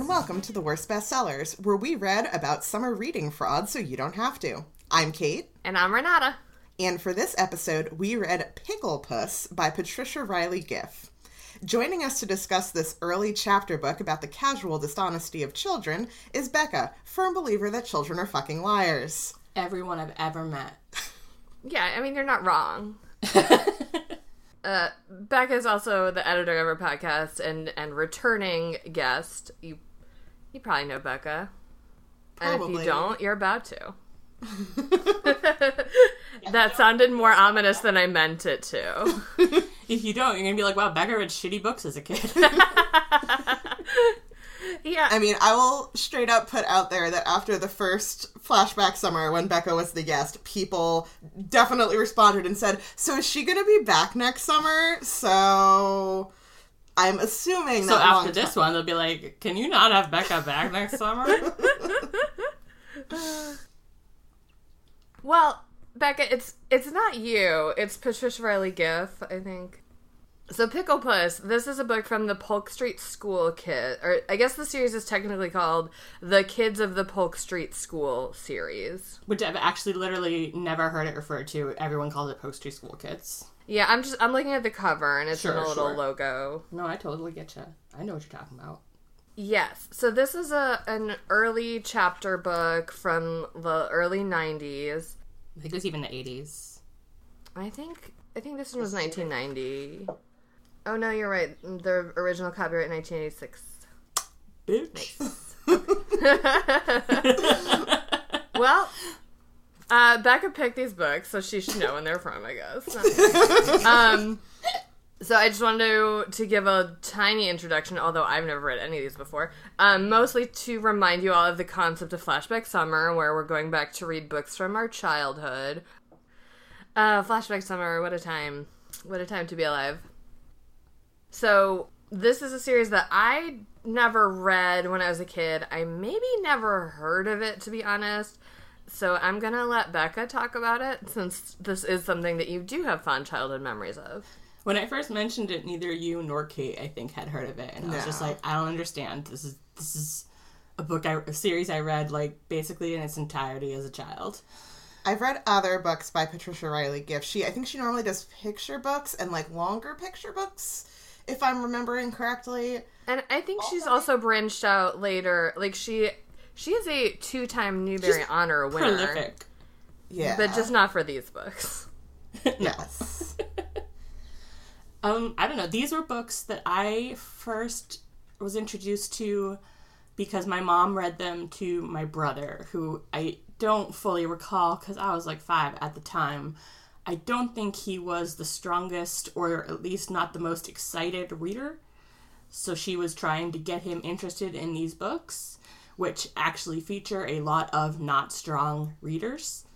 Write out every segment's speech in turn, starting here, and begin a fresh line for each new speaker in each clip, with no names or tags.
and welcome to the Worst Bestsellers, where we read about summer reading fraud so you don't have to. I'm Kait,
And I'm Renata.
and for this episode, we read Pickle Puss by Patricia Reilly Giff. Joining us to discuss this early chapter book about the casual dishonesty of children is Becca, firm believer that children are fucking liars.
everyone I've ever met.
Yeah, I mean, you're not wrong. uh, Becca is also the editor of our podcast and, and returning guest. You you probably know Becca. And if you don't, you're about to. that sounded more ominous than I meant it to.
If you don't, you're gonna be like, wow, Becca read shitty books as a kid.
Yeah.
I mean, I will straight up put out there that after the first flashback summer when Becca was the guest, people definitely responded and said, So is she going to be back next summer? So I'm assuming
so
that
after
long
this one, they'll be like, can you not have Becca back next summer?
Well, Becca, it's it's not you. It's Patricia Reilly Giff, I think. So Pickle Puss, this is a book from the Polk Street School Kid, or I guess the series is technically called the Kids of the Polk Street School series.
Which I've actually literally never heard it referred to. Everyone calls it Polk Street School Kids.
Yeah, I'm just I'm looking at the cover and it's in a little
sure.
logo.
No, I totally get you. I know what you're talking about.
Yes. So this is a an early chapter book from the early 90s.
I think it was even the 80s.
I think I think this one was 1990. Oh no, you're right. The original copyright 1986.
Bitch.
Well, uh, Becca picked these books, so she should know when they're from, I guess. um, so I just wanted to, to give a tiny introduction, although I've never read any of these before. Um, mostly to remind you all of the concept of Flashback Summer, where we're going back to read books from our childhood. Uh, Flashback Summer, what a time. What a time to be alive. So, this is a series that I never read when I was a kid. I maybe never heard of it, to be honest. So, I'm gonna let Becca talk about it since this is something that you do have fond childhood memories of.
When I first mentioned it, neither you nor Kait, I think, had heard of it, and I was just like, I don't understand. This is this is a book, I, a series I read like basically in its entirety as a child.
I've read other books by Patricia Reilly Giff. She, I think she normally does picture books and like longer picture books, if I'm remembering correctly.
And I think she's also branched out later. Like, she. She is a two-time Newbery Honor winner,
Prolific.
Yeah.
but just not for these books.
Yes.
Um, I don't know. These were books that I first was introduced to because my mom read them to my brother, who I don't fully recall because I was like five at the time. I don't think he was the strongest, or at least not the most excited reader. So she was trying to get him interested in these books, which actually feature a lot of not strong readers.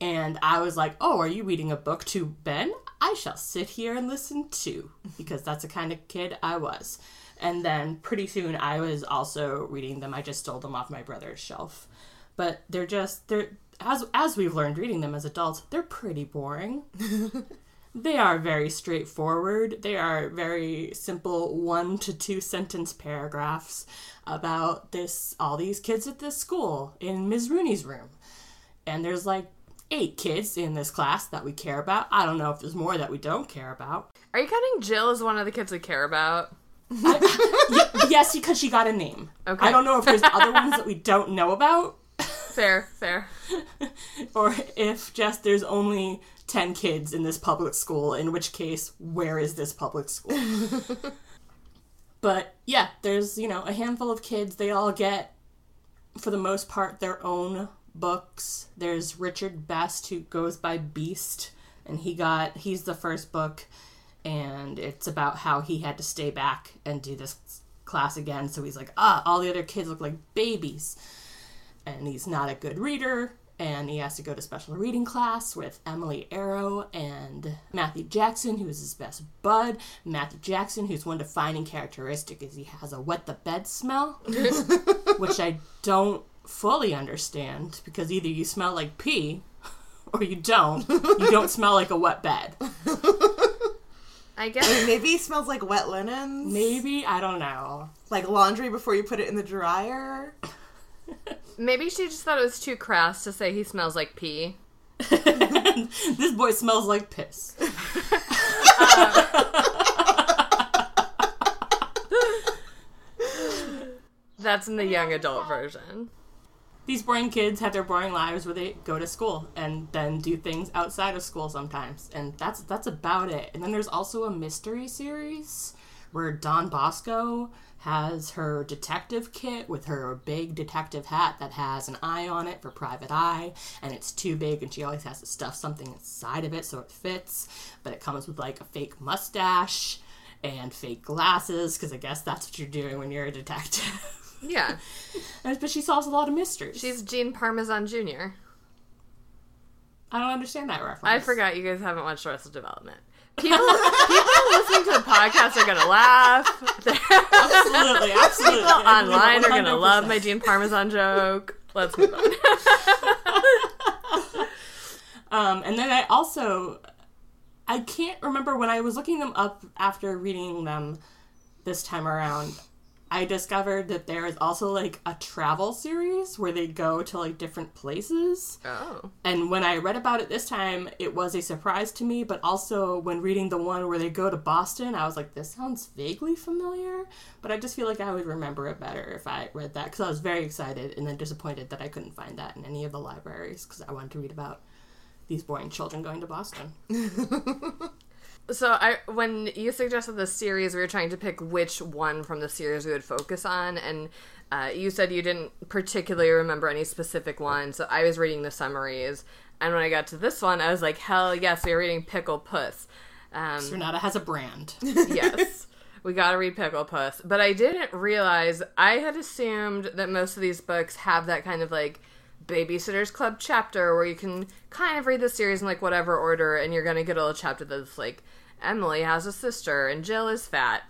And I was like, Oh, are you reading a book to Ben? I shall sit here and listen too, because that's the kind of kid I was. And then pretty soon I was also reading them. I just stole them off my brother's shelf. But they're just, they're, as, as we've learned reading them as adults, they're pretty boring. they are very straightforward. They are very simple one to two sentence paragraphs about this, all these kids at this school in Ms. Rooney's room and there's like eight kids in this class that we care about. I don't know if there's more that we don't care about.
Are you counting Jill as one of the kids we care about?
Y- yes, because she got a name.
Okay.
I don't know if there's other ones that we don't know about,
Fair, fair.
or if just there's only 10 kids in this public school, in which case, where is this public school? but yeah, there's, you know, a handful of kids. They all get, for the most part, their own books. There's Richard Best, who goes by Beast, and he got, he's the first book, and it's about how he had to stay back and do this class again. So he's like, ah, all the other kids look like babies. And he's not a good reader, and he has to go to special reading class with Emily Arrow and Matthew Jackson, who is his best bud. Matthew Jackson, whose one defining characteristic is he has a wet the bed smell, which I don't fully understand because either you smell like pee or you don't. You don't smell like a wet bed.
I
I
guess.
mean, maybe he smells like wet linens.
Maybe I don't know.
Like laundry before you put it in the dryer.
Maybe she just thought it was too crass to say he smells like pee.
this boy smells like piss.
That's in the young adult version.
These boring kids have their boring lives where they go to school and then do things outside of school sometimes, and that's that's about it. And then there's also a mystery series where Dawn Bosco has her detective kit with her big detective hat that has an eye on it for private eye, and it's too big, and she always has to stuff something inside of it so it fits. But it comes with like a fake mustache and fake glasses because I guess that's what you're doing when you're a detective.
Yeah.
But she solves a lot of mysteries.
She's Gene Parmesan Jr.
I don't understand that reference.
I forgot you guys haven't watched Arrested Development. People, people listening to the podcast are gonna laugh.
Absolutely, absolutely.
People online are gonna love my Gene Parmesan joke. Let's move on.
Um, and then I also, I can't remember when I was looking them up after reading them this time around. I discovered that there is also like a travel series where they go to like different places.
oh.
And when I read about it this time, it was a surprise to me, but also when reading the one where they go to Boston, I was like, this sounds vaguely familiar, but I just feel like I would remember it better if I read that because I was very excited and then disappointed that I couldn't find that in any of the libraries because I wanted to read about these boring children going to Boston.
So I, when you suggested the series, we were trying to pick which one from the series we would focus on, and uh, you said you didn't particularly remember any specific one. So I was reading the summaries, and when I got to this one, I was like, "Hell yes, we are reading Pickle Puss." Um,
Renata has a brand.
yes. We gotta read Pickle Puss. But I didn't realize, I had assumed that most of these books have that kind of like Babysitter's Club chapter where you can kind of read the series in like whatever order and you're gonna get a little chapter that's like Emily has a sister and Jill is fat.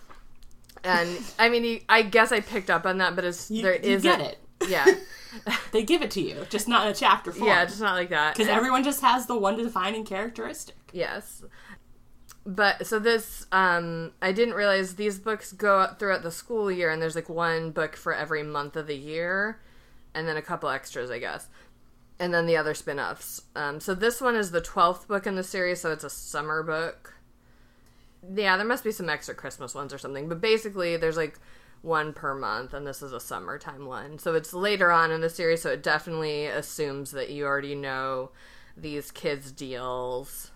And I mean, I guess I picked up on that, but it's
You,
there
you get it.
Yeah,
They give it to you, just not in a chapter form.
yeah, just not like that.
because everyone just has the one defining characteristic.
Yes. But so this, um, I didn't realize these books go throughout the school year, and there's like one book for every month of the year, and then a couple extras, I guess, and then the other spin offs. Um, so this one is the 12th book in the series, so it's a summer book. Yeah, there must be some extra Christmas ones or something, but basically there's like one per month, and this is a summertime one. So it's later on in the series, so it definitely assumes that you already know these kids' deals.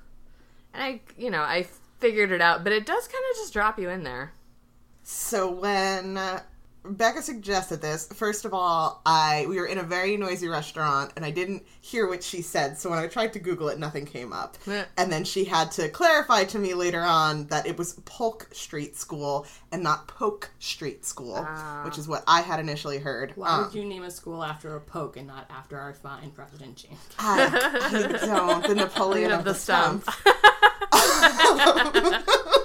And I, you know, I figured it out, but it does kind of just drop you in there.
So when Becca suggested this, first of all, I we were in a very noisy restaurant and I didn't hear what she said. So when I tried to Google it, nothing came up. And then she had to clarify to me later on that it was Polk Street School and not Poke Street School, which is what I had initially heard.
Why
Um,
would you name a school after a poke and not after our fine president James?
I, I don't. The Napoleon of,
Of
the,
the
stump.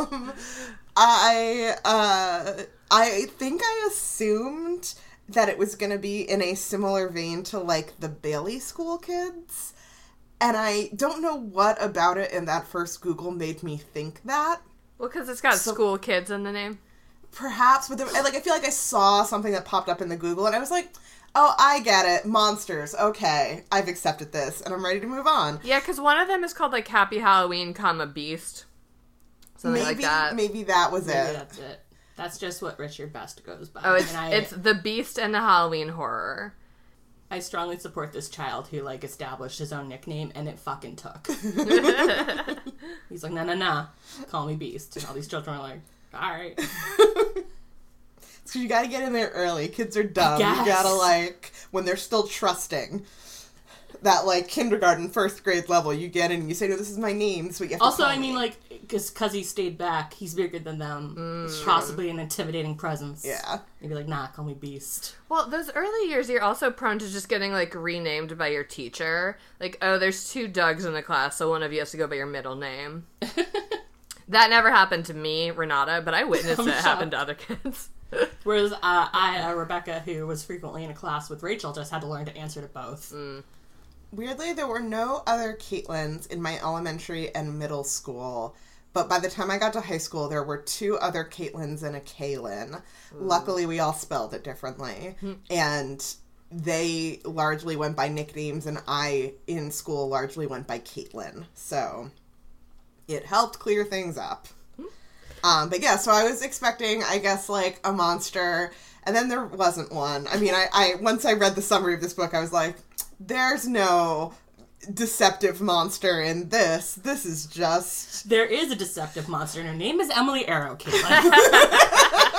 um, I uh, I think I assumed that it was going to be in a similar vein to like the Bailey School kids, and I don't know what about it in that first Google made me think that.
Well, because it's got
So-
school kids in the name.
Perhaps, but there, like I feel like I saw something that popped up in the Google, and I was like, "Oh, I get it. Monsters. Okay, I've accepted this, and I'm ready to move on."
Yeah, because one of them is called like Happy Halloween, comma Beast, something
maybe
like that.
maybe that was
Maybe
it.
that's it. That's just what Richard Best goes by.
Oh, it's
and I,
it's the Beast and the Halloween horror.
I strongly support this child who like established his own nickname and it fucking took. He's like, nah, nah, nah, call me Beast, and all these children are like, all right.
So you gotta get in there early. Kids are dumb. You gotta like when they're still trusting. That like kindergarten, first grade level, you get in and you say, "No, this is my name." So you have to
Also,
call
I mean,
me."
like, because he stayed back, he's bigger than them. It's possibly an intimidating presence.
yeah,
Maybe like, nah, call me Beast.
Well, those early years, you're also prone to just getting like renamed by your teacher. Like, oh, there's two Dougs in the class, so one of you has to go by your middle name. that never happened to me, Renata, but I witnessed
I'm
it happen to other kids.
Whereas uh, I, uh, Rebecca, who was frequently in a class with Rachel, just had to learn to answer to both.
Weirdly, there were no other Caitlins in my elementary and middle school. But by the time I got to high school, there were two other Caitlins and a Kaylin. Luckily, we all spelled it differently. And they largely went by nicknames, and I in school largely went by Caitlin. So it helped clear things up. Um, but yeah, so I was expecting, I guess, like a monster, and then there wasn't one. I mean, I, I once I read the summary of this book, I was like, there's no deceptive monster in this. This is just
There is a deceptive monster, and her name is Emily Arrow, Caitlin.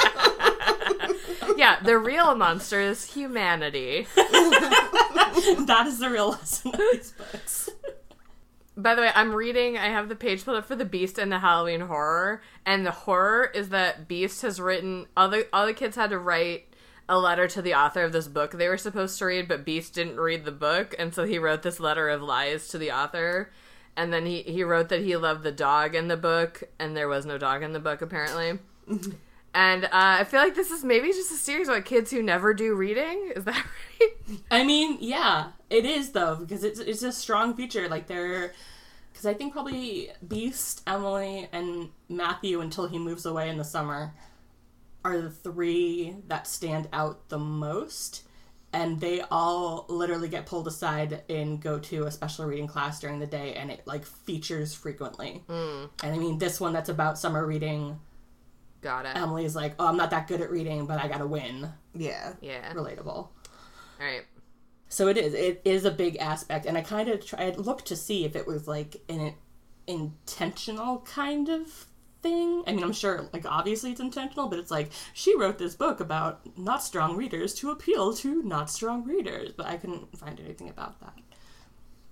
Yeah, the real monster is humanity.
that is the real lesson of these books.
By the way, I'm reading. I have the page pulled up for the Beast and the Halloween Horror, and the horror is that Beast has written. All the all the kids had to write a letter to the author of this book they were supposed to read, but Beast didn't read the book, and so he wrote this letter of lies to the author. And then he he wrote that he loved the dog in the book, and there was no dog in the book apparently. and uh, I feel like this is maybe just a series about kids who never do reading. Is that right?
I mean, yeah, it is though because it's it's a strong feature. Like they're because I think probably Beast, Emily, and Matthew until he moves away in the summer are the three that stand out the most. And they all literally get pulled aside and go to a special reading class during the day, and it like features frequently. Mm. And I mean, this one that's about summer reading,
Got it.
Emily is like, "Oh, I'm not that good at reading, but I gotta win."
yeah.
yeah.
Relatable.
All right.
So it is. It is a big aspect, and I kind of tried looked to see if it was like an intentional kind of thing. I mean, I'm sure, like obviously it's intentional, but it's like she wrote this book about not strong readers to appeal to not strong readers, but I couldn't find anything about that.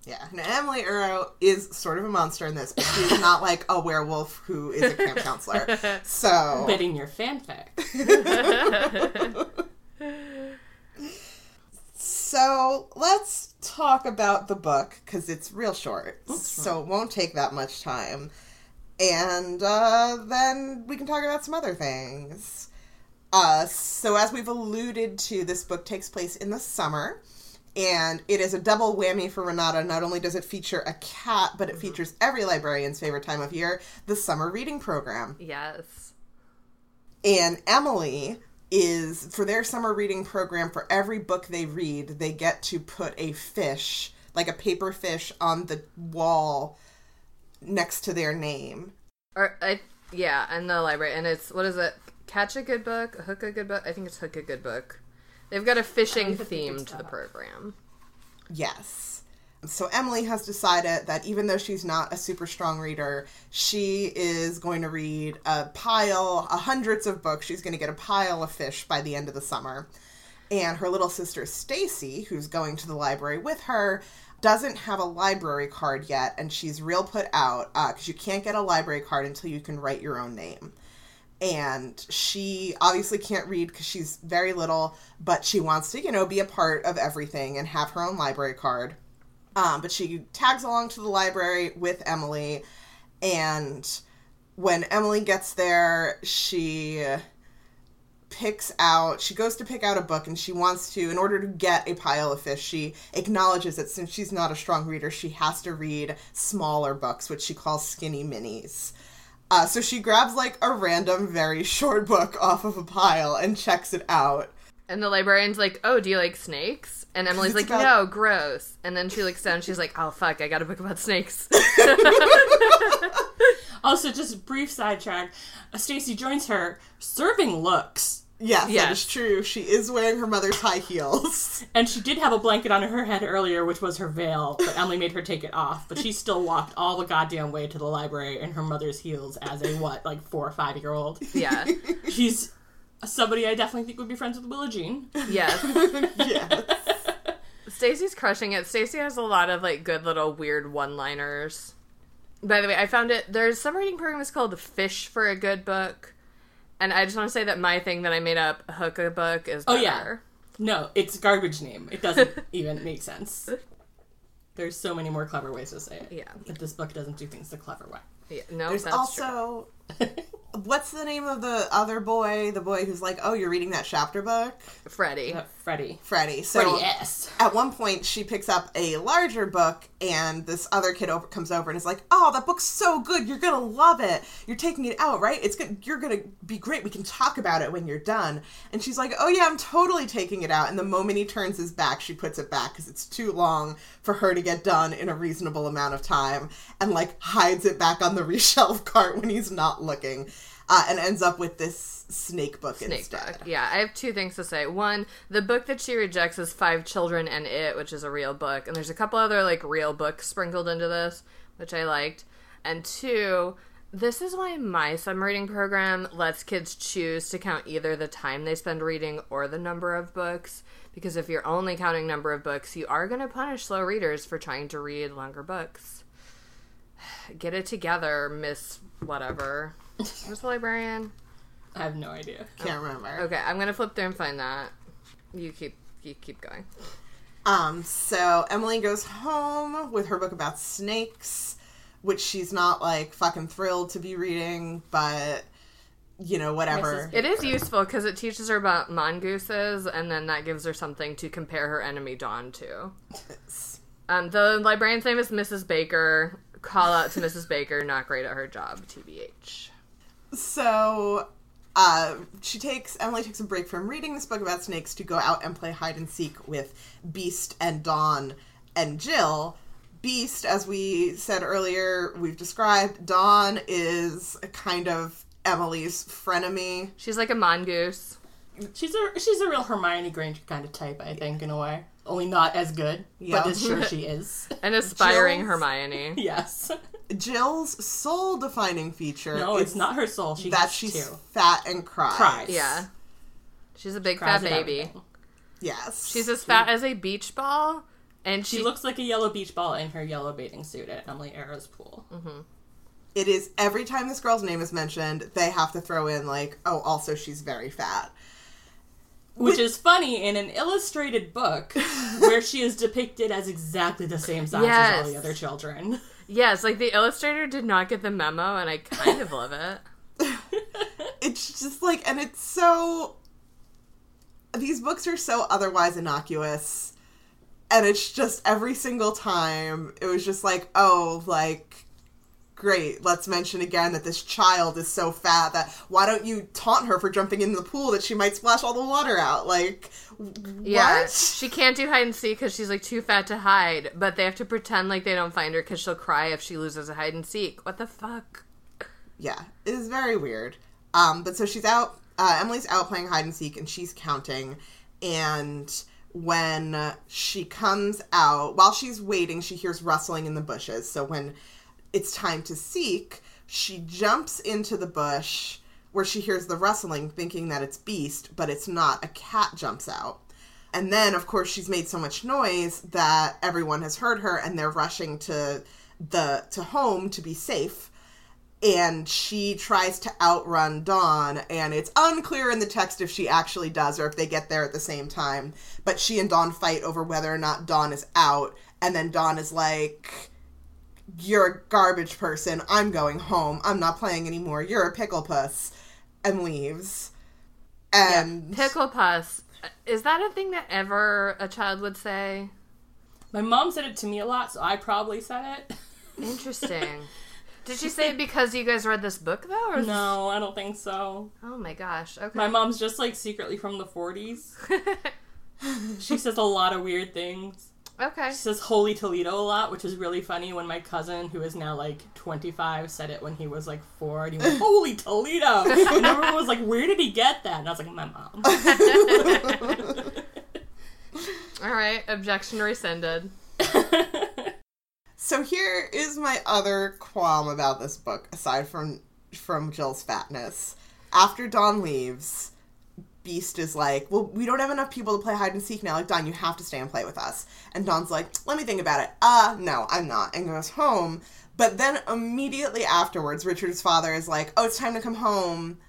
Yeah, and Emily Earl is sort of a monster in this, but she's not like a werewolf who is a camp counselor. So
But in your fanfic,
So let's talk about the book because it's real short, so it won't take that much time. And uh, then we can talk about some other things. Uh, so, as we've alluded to, this book takes place in the summer, and it is a double whammy for Renata. Not only does it feature a cat, but it features every librarian's favorite time of year the summer reading program.
Yes.
And Emily is for their summer reading program for every book they read, they get to put a fish, like a paper fish on the wall next to their name.
Or I yeah, in the library, and it's what is it? Catch a good book, hook a good book. I think it's hook a good book. They've got a fishing theme to the program.
Yes. So Emily has decided that even though she's not a super strong reader, she is going to read a pile, a hundreds of books. She's going to get a pile of fish by the end of the summer. And her little sister Stacy, who's going to the library with her, doesn't have a library card yet, and she's real put out because you can't get a library card until you can write your own name. And she obviously can't read because she's very little, but she wants to, you know, be a part of everything and have her own library card. Um, but she tags along to the library with Emily, and when Emily gets there, she picks out she goes to pick out a book and she wants to in order to get a pile of fish she acknowledges that since she's not a strong reader she has to read smaller books which she calls skinny minis uh, so she grabs like a random very short book off of a pile and checks it out
And the librarian's like, "Oh, do you like snakes?" And Emily's like,
about-
"No, gross." And then she looks down. She's like, "Oh fuck, I got a book about snakes."
also just a brief sidetrack. Stacy joins her serving looks.
Yes, that
Yes.
is true she is wearing her mother's high heels
And she did have a blanket on her head earlier, which was her veil, but Emily made her take it off. But she still walked all the goddamn way to the library in her mother's heels as a what, like four or five year old.
yeah.
She's somebody I definitely think would be friends with Willa Jean.
Yes.
yes
Stacy's crushing it. Stacy has a lot of like good little weird one-liners. By the way, I found it. There's some reading program that's called The Fish for a Good Book, and I just want to say that my thing that I made up, Hook a Book, is
Oh, yeah. No, it's garbage name. It doesn't even make sense. There's so many more clever ways to say it.
Yeah.
But this book doesn't do things the clever way.
Yeah, no,
There's
that's true.
also what's the name of the other boy? The boy who's like, "Oh, you're reading that chapter book?"
Freddie.
Uh, Freddie.
Freddie. So
Freddie S.
at one point, she picks up a larger book, and this other kid over, comes over and is like, "Oh, that book's so good! You're gonna love it. You're taking it out, right? It's good. You're gonna be great. We can talk about it when you're done." And she's like, "Oh yeah, I'm totally taking it out." And the moment he turns his back, she puts it back because it's too long for her to get done in a reasonable amount of time, and like hides it back on the reshelf cart when he's not looking, uh, and ends up with this snake book
Snake
instead.
book. Yeah, I have two things to say. One, the book that she rejects is Five Children and It, which is a real book, and there's a couple other like real books sprinkled into this, which I liked. And two, this is why my summer reading program lets kids choose to count either the time they spend reading or the number of books. Because if you're only counting number of books, you are going to punish slow readers for trying to read longer books. Get it together, Miss Whatever. Miss Librarian.
I have no idea.
Can't remember.
Okay, I'm gonna flip through and find that. You keep you keep going.
Um, so Emily goes home with her book about snakes, which she's not like fucking thrilled to be reading, but you know, whatever.
It is useful because it teaches her about mongooses, and then that gives her something to compare her enemy Dawn to. Um, the librarian's name is Mrs. Baker. Call out to Mrs. Baker, not great at her job, TBH.
So uh, she takes Emily takes a break from reading this book about snakes to go out and play hide and seek with Beast and Dawn and Jill. Beast, as we said earlier, we've described. Dawn is a kind of Emily's frenemy.
She's like a mongoose.
She's a she's a real Hermione Granger kind of type, I think, in a way. Only not as good,
Yeah.
but as sure she is.
An aspiring
Jill's-
Hermione.
yes.
Jill's sole defining feature
No, it's not her sole. She
that she's
two.
fat and cries.
Cries.
Yeah. She's a big
Cries
fat baby.
everything.
Yes.
She's as fat as a beach ball, and she,
She looks like a yellow beach ball in her yellow bathing suit at Emily Arrow's pool. Mm-hmm.
it is every time this girl's name is mentioned, they have to throw in like, oh, also she's very fat.
Which is funny in an illustrated book where she is depicted as exactly the same size as all the other children.
Yes, like the illustrator did not get the memo, and I kind of love it.
It's just like, and it's so. These books are so otherwise innocuous. And it's just every single time, it was just like, oh, like, great, let's mention again that this child is so fat that why don't you taunt her for jumping in the pool that she might splash all the water out? Like,
Yeah,
what?
she can't do hide and seek because she's like too fat to hide. But they have to pretend like they don't find her because she'll cry if she loses a hide and seek. What the fuck?
yeah, it is very weird. Um, but so she's out. Uh, Emily's out playing hide and seek, and she's counting. And when she comes out, while she's waiting, she hears rustling in the bushes. So when it's time to seek, she jumps into the bush where she hears the rustling, thinking that it's Beast, but it's not. A cat jumps out. And then, of course, she's made so much noise that everyone has heard her, and they're rushing to the to home to be safe and she tries to outrun Dawn, and it's unclear in the text if she actually does or if they get there at the same time. But she and Dawn fight over whether or not Dawn is out, and then Dawn is like, You're a garbage person. I'm going home. I'm not playing anymore. You're a pickle puss, and leaves. And
Pickle puss. Is that a thing that ever a child would say?
My mom said it to me a lot, so I probably said it.
Interesting. Did she say it because you guys read this book though? Or
No, I don't think so.
Oh my gosh. Okay.
My mom's just like secretly from the 40s. She says a lot of weird things.
Okay.
She says Holy Toledo a lot, which is really funny when my cousin, who is now like 25, said it when he was like four. And he went, Holy Toledo! And everyone was like, Where did he get that? And I was like, My mom.
All right. Objection rescinded.
So here is my other qualm about this book, aside from from Jill's fatness. After Dawn leaves, Beast is like, "Well, we don't have enough people to play hide and seek now. Like, Dawn, you have to stay and play with us." And Dawn's like, "Let me think about it." Uh, no, I'm not, and goes home. But then immediately afterwards, Richard's father is like, "Oh, it's time to come home,"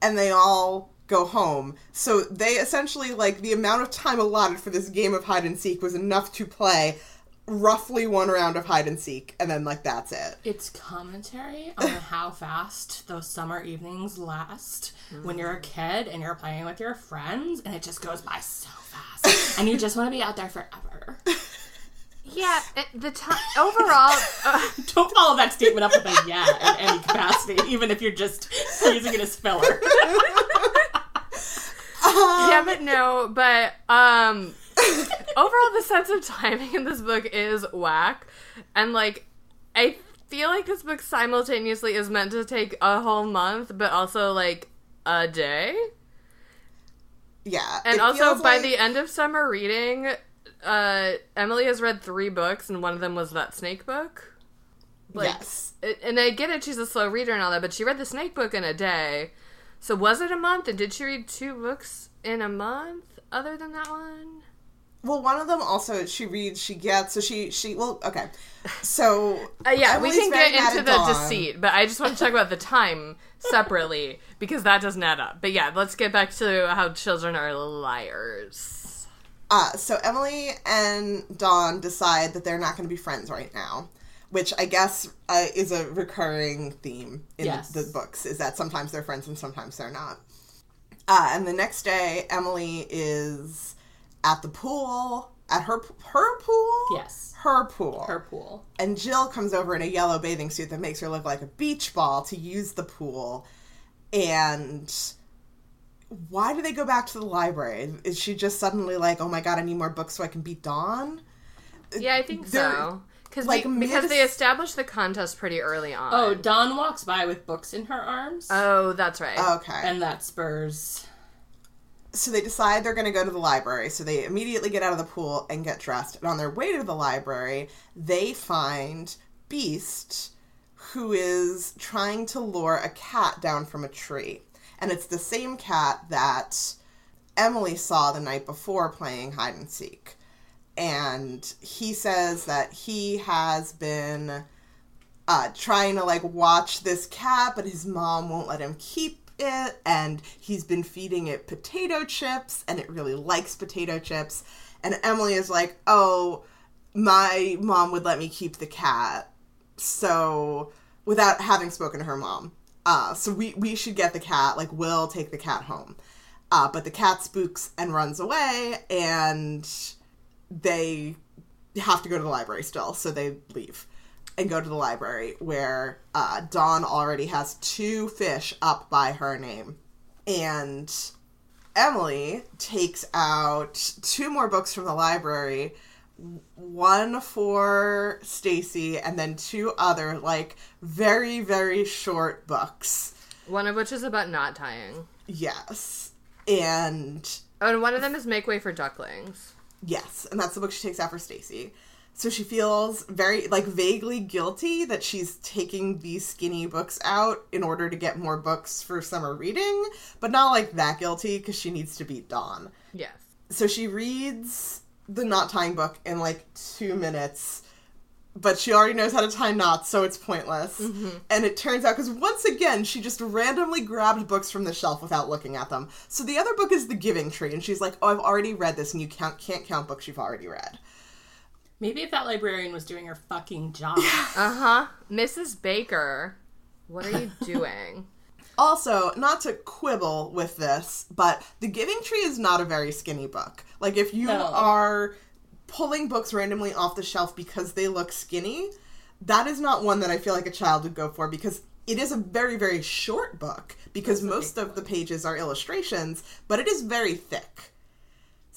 and they all go home. So they essentially like the amount of time allotted for this game of hide and seek was enough to play roughly one round of hide and seek, and then like that's it.
It's commentary on how fast those summer evenings last when you're a kid and you're playing with your friends, and it just goes by so fast, and you just want to be out there forever.
Yeah, it, the time overall. Uh,
Don't follow that statement up with a yeah in any capacity, even if you're just using it as filler.
yeah, but no, but um, overall, the sense of timing in this book is whack, and like, I feel like this book simultaneously is meant to take a whole month, but also like a day.
Yeah.
And also, by
like-
the end of summer reading, uh, Emily has read three books, and one of them was that snake book. Like,
yes.
it- and I get it, she's a slow reader and all that, but she read the snake book in a day. So was it a month? And did she read two books in a month other than that one?
Well, one of them also she reads, she gets, so she she well, okay. So
Uh, yeah,
Emily's
we can get into the
Dawn.
deceit, but I just want to talk about the time separately because that doesn't add up. But yeah, let's get back to how children are liars.
Uh, so Emily and Dawn decide that they're not going to be friends right now, which I guess uh, is a recurring theme in
Yes.
the, the books. Is that sometimes they're friends and sometimes they're not. Uh, and the next day, Emily is at the pool at her her pool.
Yes.
her pool.
Her pool.
and Jill comes over in a yellow bathing suit that makes her look like a beach ball to use the pool. And why do they go back to the library? Is she just suddenly like, oh my god, I need more books so I can beat Dawn?
Yeah, I think
They're-
so. Cause
like,
we- because
mid-
they established the contest pretty early on.
Oh, Dawn walks by with books in her arms,
Oh, that's right.
Okay.
and that spurs.
So they decide they're going to go to the library. So they immediately get out of the pool and get dressed. And on their way to the library, they find Beast, who is trying to lure a cat down from a tree. And it's the same cat that Emily saw the night before playing hide and seek. And he says that he has been uh, trying to like watch this cat, but his mom won't let him keep it, and he's been feeding it potato chips, and it really likes potato chips. And Emily is like, "Oh, my mom would let me keep the cat, so without having spoken to her mom, uh, so we we should get the cat. Like, we'll take the cat home." Uh, but the cat spooks and runs away, and they have to go to the library still, so they leave and go to the library where uh, Dawn already has two fish up by her name. And Emily takes out two more books from the library one for Stacy and then two other like very very short books.
One of which is about knot tying.
Yes. And
Oh, and one of them is Make Way for Ducklings.
Yes, and that's the book she takes out for Stacy. So she feels very like vaguely guilty that she's taking these skinny books out in order to get more books for summer reading, but not like that guilty because she needs to beat Dawn.
Yes.
So she reads the knot tying book in like two minutes, but she already knows how to tie knots, so it's pointless. Mm-hmm. And it turns out because once again she just randomly grabbed books from the shelf without looking at them. So the other book is The Giving Tree, and she's like, "Oh, I've already read this, and you count can't count books you've already read."
Maybe if that librarian was doing her fucking job.
Uh huh. Mrs. Baker, what are you doing?
Also, not to quibble with this, but The Giving Tree is not a very skinny book. Like, if you
No.
are pulling books randomly off the shelf because they look skinny, that is not one that I feel like a child would go for because it is a very, very short book because
That's
most
big
of the pages are illustrations, but it is very thick.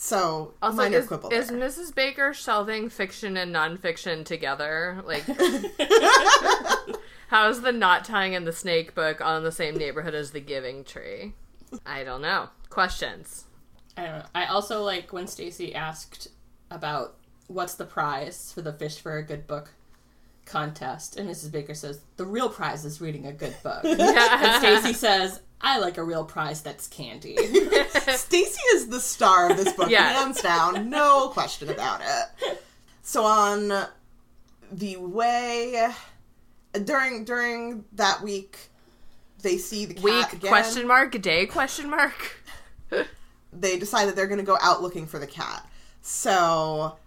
So,
Also,
minor
is,
quibble
is
there.
Mrs. Baker shelving fiction and nonfiction together? Like, how's the knot tying and the snake book on the same neighborhood as the Giving Tree? I don't know. Questions.
I don't know. I also like when Stacy asked about what's the prize for the Fish for a Good Book contest, and Mrs. Baker says the real prize is reading a good book. and Stacy says, "I like a real prize that's candy."
Stacy is the star of this book,
Yeah.
hands down, no question about it. So on the way during during that week, they see the cat
Week
again.
question mark day question mark.
They decide that they're going to go out looking for the cat. So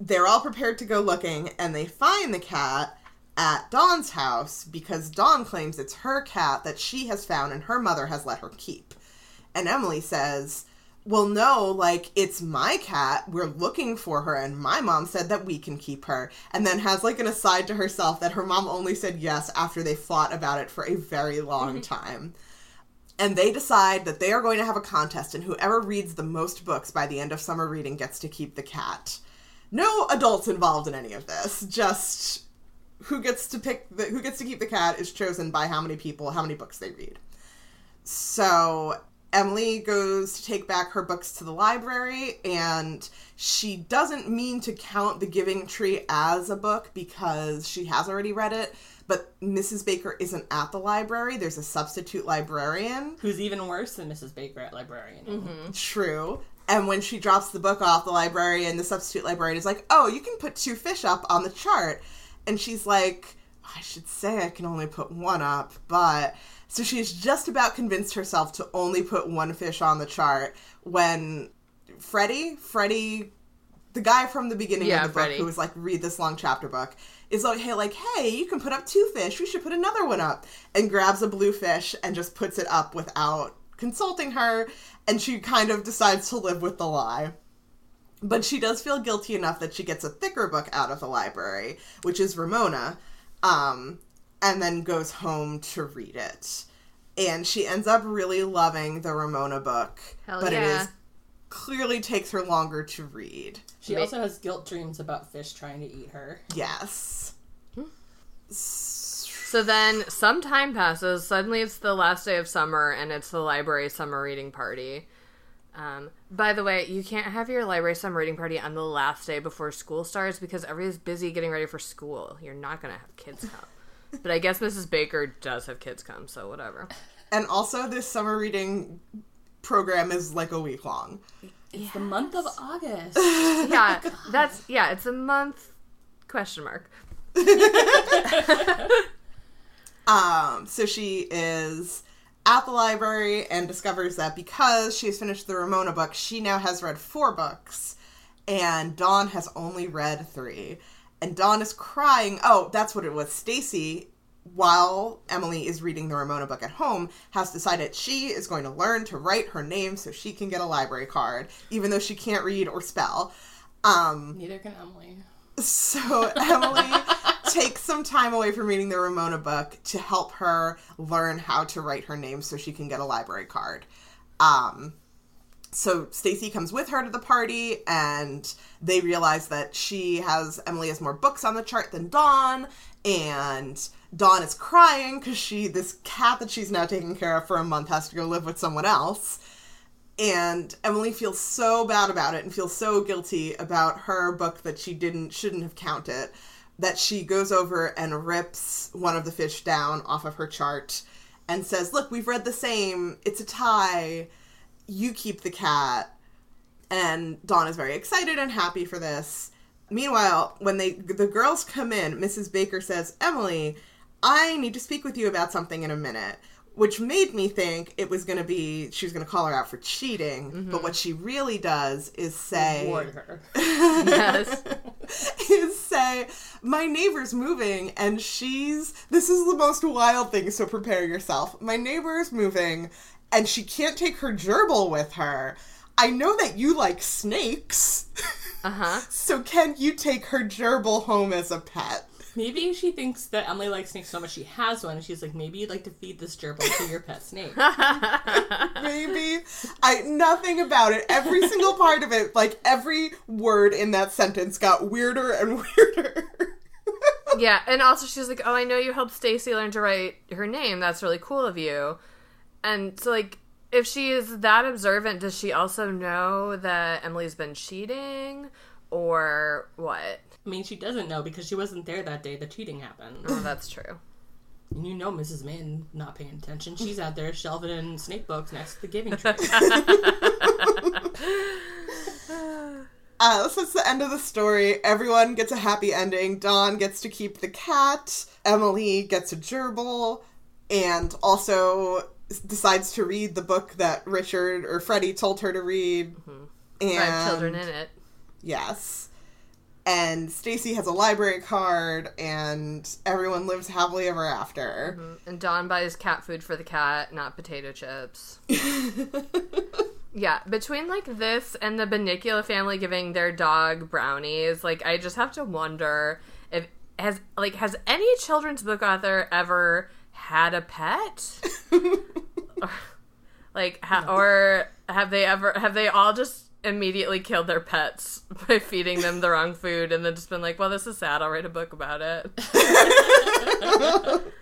they're all prepared to go looking, and they find the cat at Dawn's house because Dawn claims it's her cat that she has found and her mother has let her keep. And Emily says, Well, no, like, it's my cat. We're looking for her, and my mom said that we can keep her. And then has, like, an aside to herself that her mom only said yes after they fought about it for a very long mm-hmm. time. And they decide that they are going to have a contest, and whoever reads the most books by the end of summer reading gets to keep the cat. No adults involved in any of this. Just who gets to pick the who gets to keep the cat is chosen by how many people, how many books they read. So Emily goes to take back her books to the library, and she doesn't mean to count The Giving Tree as a book because she has already read it. But Mrs. Baker isn't at the library. There's a substitute librarian.
Who's even worse than Mrs. Baker at librarian. Mm-hmm.
True. And when she drops the book off, the librarian, the substitute librarian, is like, "Oh, you can put two fish up on the chart," and she's like, "I should say I can only put one up," but so she's just about convinced herself to only put one fish on the chart when Freddie, Freddie, the guy from the beginning
Yeah,
of the book
Freddie.
who was like, "Read this long chapter book." Is like, hey, like, hey, you can put up two fish. We should put another one up, and grabs a blue fish and just puts it up without consulting her, and she kind of decides to live with the lie. But she does feel guilty enough that she gets a thicker book out of the library, which is Ramona, um, and then goes home to read it. And she ends up really loving the Ramona book,
Hell
but it
yeah.
is clearly takes her longer to read.
She
Ma-
also has guilt dreams about fish trying to eat her.
Yes.
So then some time passes. Suddenly it's the last day of summer and it's the library summer reading party. Um, by the way, you can't have your library summer reading party on the last day before school starts because everybody's busy getting ready for school. You're not going to have kids come. but I guess Mrs. Baker does have kids come, so whatever.
And also, this summer reading program is like a week long.
It's the month of August.
Yeah, that's yeah, it's a month question mark.
Um, so she is at the library and discovers that because she's finished the Ramona book, she now has read four books, and Dawn has only read three. And Dawn is crying. Oh, that's what it was. Stacy, while Emily is reading the Ramona book at home, has decided she is going to learn to write her name so she can get a library card, even though she can't read or spell. Um,
Neither can Emily.
so Emily takes some time away from reading the Ramona book to help her learn how to write her name so she can get a library card. Um, so Stacy comes with her to the party and they realize that she has Emily has more books on the chart than Dawn and Dawn is crying because she this cat that she's now taking care of for a month has to go live with someone else and Emily feels so bad about it and feels so guilty about her book that she didn't shouldn't have counted that she goes over and rips one of the fish down off of her chart and says, "Look, we've read the same. It's a tie. You keep the cat." And Dawn is very excited and happy for this. Meanwhile, when they the girls come in, Mrs. Baker says, "Emily, I need to speak with you about something in a minute." Which made me think it was going to be she was going to call her out for cheating, but what she really does is say
Reward her.
Yes.
is say my neighbor's moving and she's this is the most wild thing so prepare yourself my neighbor is moving and she can't take her gerbil with her i know that you like snakes
Uh-huh.
so can you take her gerbil home as a pet
Maybe she thinks that Emily likes snakes so much she has one, and she's like, maybe you'd like to feed this gerbil to your pet snake.
maybe i nothing about it every single part of it like every word in that sentence got weirder and weirder
Yeah, and also she's like, "Oh, I know you helped Stacy learn to write her name. That's really cool of you." And so, like, if she is that observant, does she also know that Emily's been cheating, or what?
I mean, she doesn't know because she wasn't there that day the cheating happened.
Oh, that's true.
And you know Mrs. Mann not paying attention. She's out there shelving in snake books next to the giving tree.
Uh, so it's the end of the story. Everyone gets a happy ending. Dawn gets to keep the cat. Emily gets a gerbil, and also decides to read the book that Richard or Freddie told her to read. And
Five children in it.
Yes, and Stacy has a library card, and everyone lives happily ever after. Mm-hmm.
And Dawn buys cat food for the cat, not potato chips. yeah, between like this and the Bunnicula family giving their dog brownies, like I just have to wonder if has like has any children's book author ever had a pet? or, like ha- or have they ever have they all just immediately killed their pets by feeding them the wrong food and then just been like, "Well, this is sad. I'll write a book about it."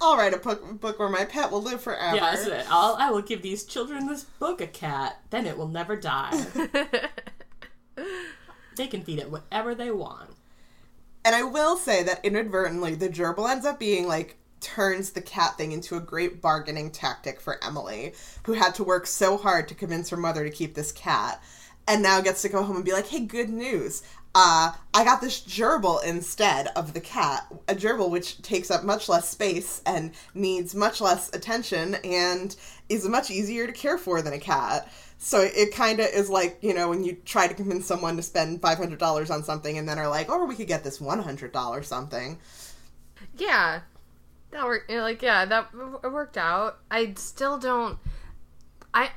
I'll write a book, book where my pet will live forever.
Yeah, that's it. I'll, I will give these children this book a cat, then it will never die. they can feed it whatever they want.
And I will say that inadvertently, the gerbil ends up being like turns the cat thing into a great bargaining tactic for Emily, who had to work so hard to convince her mother to keep this cat, and now gets to go home and be like, "Hey, good news! Uh, I got this gerbil instead of the cat. A gerbil which takes up much less space and needs much less attention and is much easier to care for than a cat." So it kind of is like, you know, when you try to convince someone to spend $500 on something and then are like, oh, we could get this $100 something.
Yeah, that worked. you know, Like, yeah, that it worked out. I still don't. I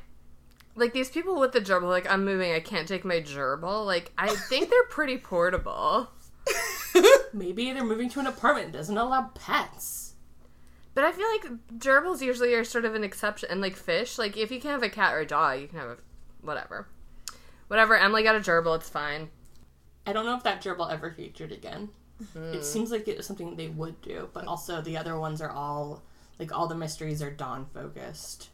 like these people with the gerbil. Like, I'm moving. I can't take my gerbil. Like, I think they're pretty portable.
Maybe they're moving to an apartment that doesn't allow pets.
But I feel like gerbils usually are sort of an exception. And like fish, like if you can have a cat or a dog, you can have a whatever. Whatever. Emily got a gerbil. It's fine.
I don't know if that gerbil ever featured again. It hmm. seems like it was something they would do, but also the other ones are all like all the mysteries are Dawn focused.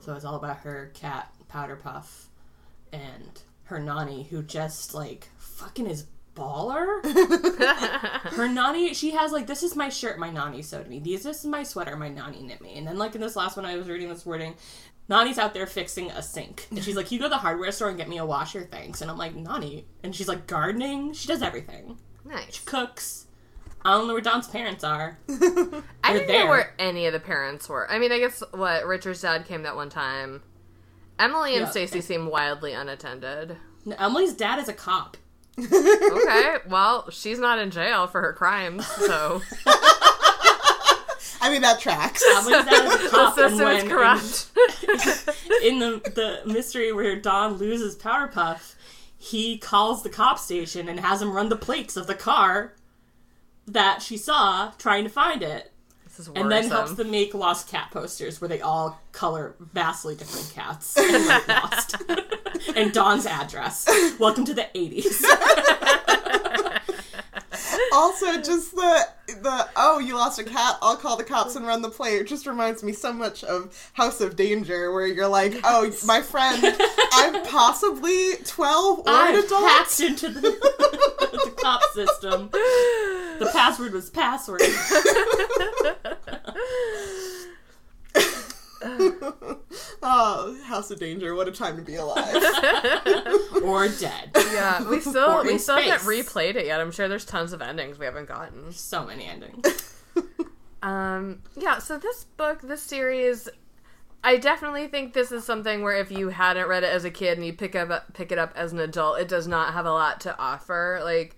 So hmm. it's all about her cat Powder Puff and her nanny who just like fucking is baller. her nanny, she has like this is my shirt my nanny sewed me. These this is my sweater my nanny knit me. And then like in this last one I was reading this wording, Nani's out there fixing a sink. And she's like, You go to the hardware store and get me a washer, thanks. And I'm like, Nani. And she's like, gardening. She does everything.
Nice.
Cooks. I don't know where Dawn's parents are.
I didn't
there.
know where any of the parents were. I mean, I guess what Richard's dad came that one time. Emily and
Yeah.
Stacy seem wildly unattended.
No, Emily's dad is a cop.
Okay, well, she's not in jail for her crimes, so
I mean, that tracks.
Emily's dad is a
the
cop. and
system is corrupt.
in the the mystery where Don loses Powder Puff, he calls the cop station and has him run the plates of the car that she saw trying to find it.
This is
And then helps them make lost cat posters where they all color vastly different cats and write lost. and Dawn's address. Welcome to the 80s.
also, just the the oh, you lost a cat. I'll call the cops and run the play. It just reminds me so much of House of Danger, where you're like, oh, my friend, I'm possibly twelve or
I
an adult.
hacked into the, the cop system. The password was password.
Oh, House of Danger! What a time to be alive.
or dead.
yeah, we still
Or
we
in
still haven't replayed it yet. I'm sure there's tons of endings we haven't gotten.
So many endings.
Um, yeah, so this book, this series, I definitely think this is something where if you hadn't read it as a kid and you pick up pick it up as an adult, it does not have a lot to offer. Like,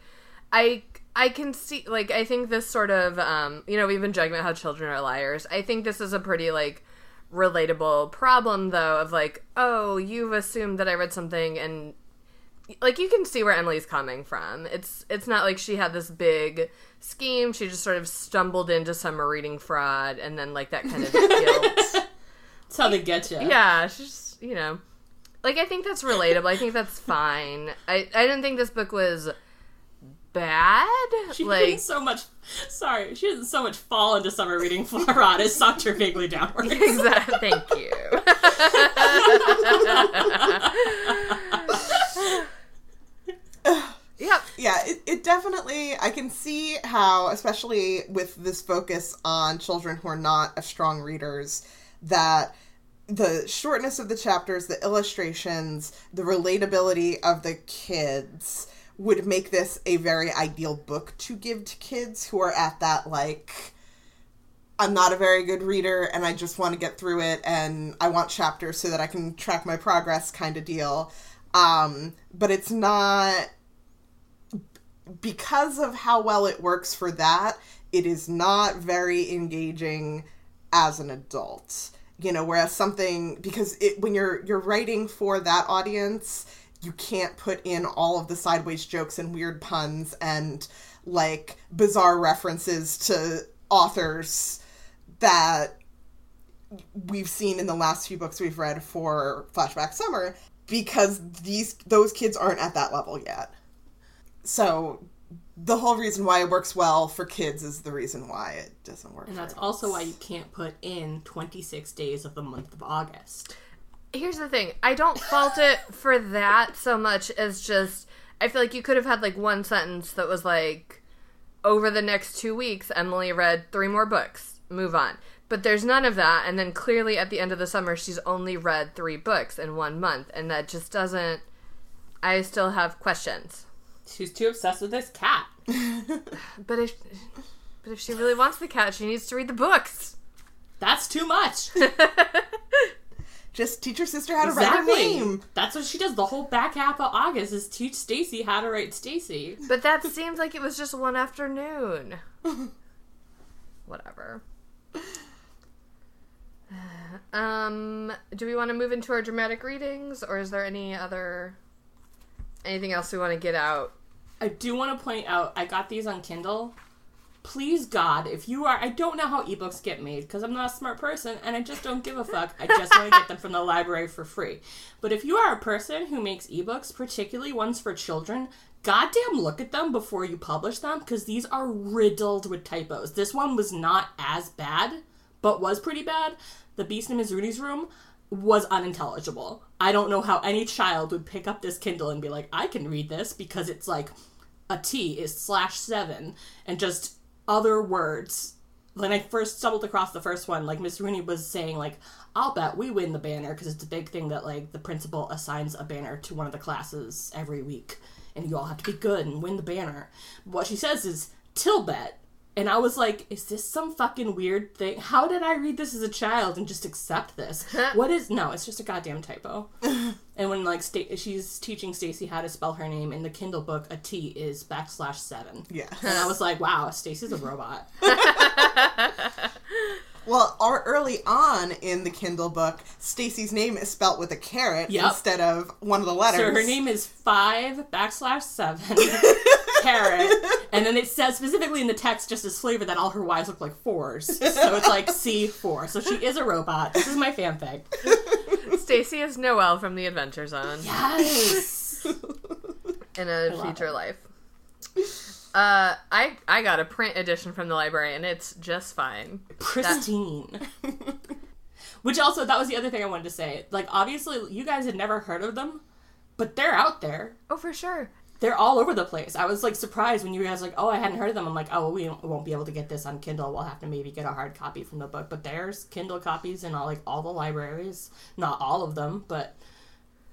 I I can see like I think this sort of um, you know we've been joking about how children are liars. I think this is a pretty like relatable problem though of like oh you've assumed that I read something and like you can see where Emily's coming from. It's it's not like she had this big scheme. She just sort of stumbled into summer reading fraud and then like that kind of guilt.
That's how they get you.
Yeah, she's just, you know. Like I think that's relatable. I think that's fine. I I didn't think this book was bad.
She
like
didn't so much. Sorry, she didn't so much fall into summer reading fraud as sucked her vaguely downwards.
exactly. Thank you. yep.
yeah, it, it definitely, I can see how, especially with this focus on children who are not as strong readers, that the shortness of the chapters, the illustrations, the relatability of the kids would make this a very ideal book to give to kids who are at that, like, I'm not a very good reader and I just want to get through it and I want chapters so that I can track my progress kind of deal. Um, but it's not because of how well it works for that, it is not very engaging as an adult. You know, whereas something because it when you're you're writing for that audience, you can't put in all of the sideways jokes and weird puns and like bizarre references to authors that we've seen in the last few books we've read for Flashback Summer because these those kids aren't at that level yet. So the whole reason why it works well for kids is the reason why it doesn't work.
And that's also why you can't put in 26 days of the month of August.
Here's the thing. I don't fault it for that so much as just I feel like you could have had like one sentence that was like over the next 2 weeks Emily read 3 more books. Move on. But there's none of that and then clearly at the end of the summer she's only read 3 books in 1 month and that just doesn't I still have questions.
She's too obsessed with this cat.
But if but if she really wants the cat, she needs to read the books.
That's too much.
Just teach your sister how to write her name.
That's what she does. The whole back half of August is teach Stacy how to write Stacy.
But that seems like it was just one afternoon. Whatever. Um, do we want to move into our dramatic readings, or is there any other anything else we want to get out?
I do want to point out I got these on Kindle. Please God, if you are I don't know how ebooks get made because I'm not a smart person and I just don't give a fuck. I just want to get them from the library for free. But if you are a person who makes ebooks, particularly ones for children, goddamn look at them before you publish them because these are riddled with typos. This one was not as bad, but was pretty bad. The Beast in Miss Rooney's Room was unintelligible. I don't know how any child would pick up this Kindle and be like, I can read this because it's like a T is slash seven and just other words. When I first stumbled across the first one, like Miss Rooney was saying, like, I'll bet we win the banner because it's a big thing that like the principal assigns a banner to one of the classes every week, and you all have to be good and win the banner. What she says is till bet, and I was like, is this some fucking weird thing? How did I read this as a child and just accept this? what is no? It's just a goddamn typo. and when like Sta- she's teaching Stacy how to spell her name in the Kindle book, a T is backslash seven.
Yeah.
And I was like, wow, Stacy's a robot.
Well, our, early on in the Kindle book, Stacy's name is spelt with a caret
Yep.
instead of one of the letters.
So her name is five backslash seven caret, and then it says specifically in the text just as flavor that all her wives look like fours. So it's like C four. So she is a robot. This is my fanfic.
Stacy is Noelle from the Adventure Zone
Yes.
in a future life. Uh, I I got a print edition from the library and it's just fine.
Pristine. Which also that was the other thing I wanted to say. Like obviously you guys had never heard of them, but they're out there.
Oh, for sure.
They're all over the place. I was like surprised when you guys like, oh, I hadn't heard of them. I'm like, oh, we won't be able to get this on Kindle. We'll have to maybe get a hard copy from the book. But there's Kindle copies in all like all the libraries. Not all of them, but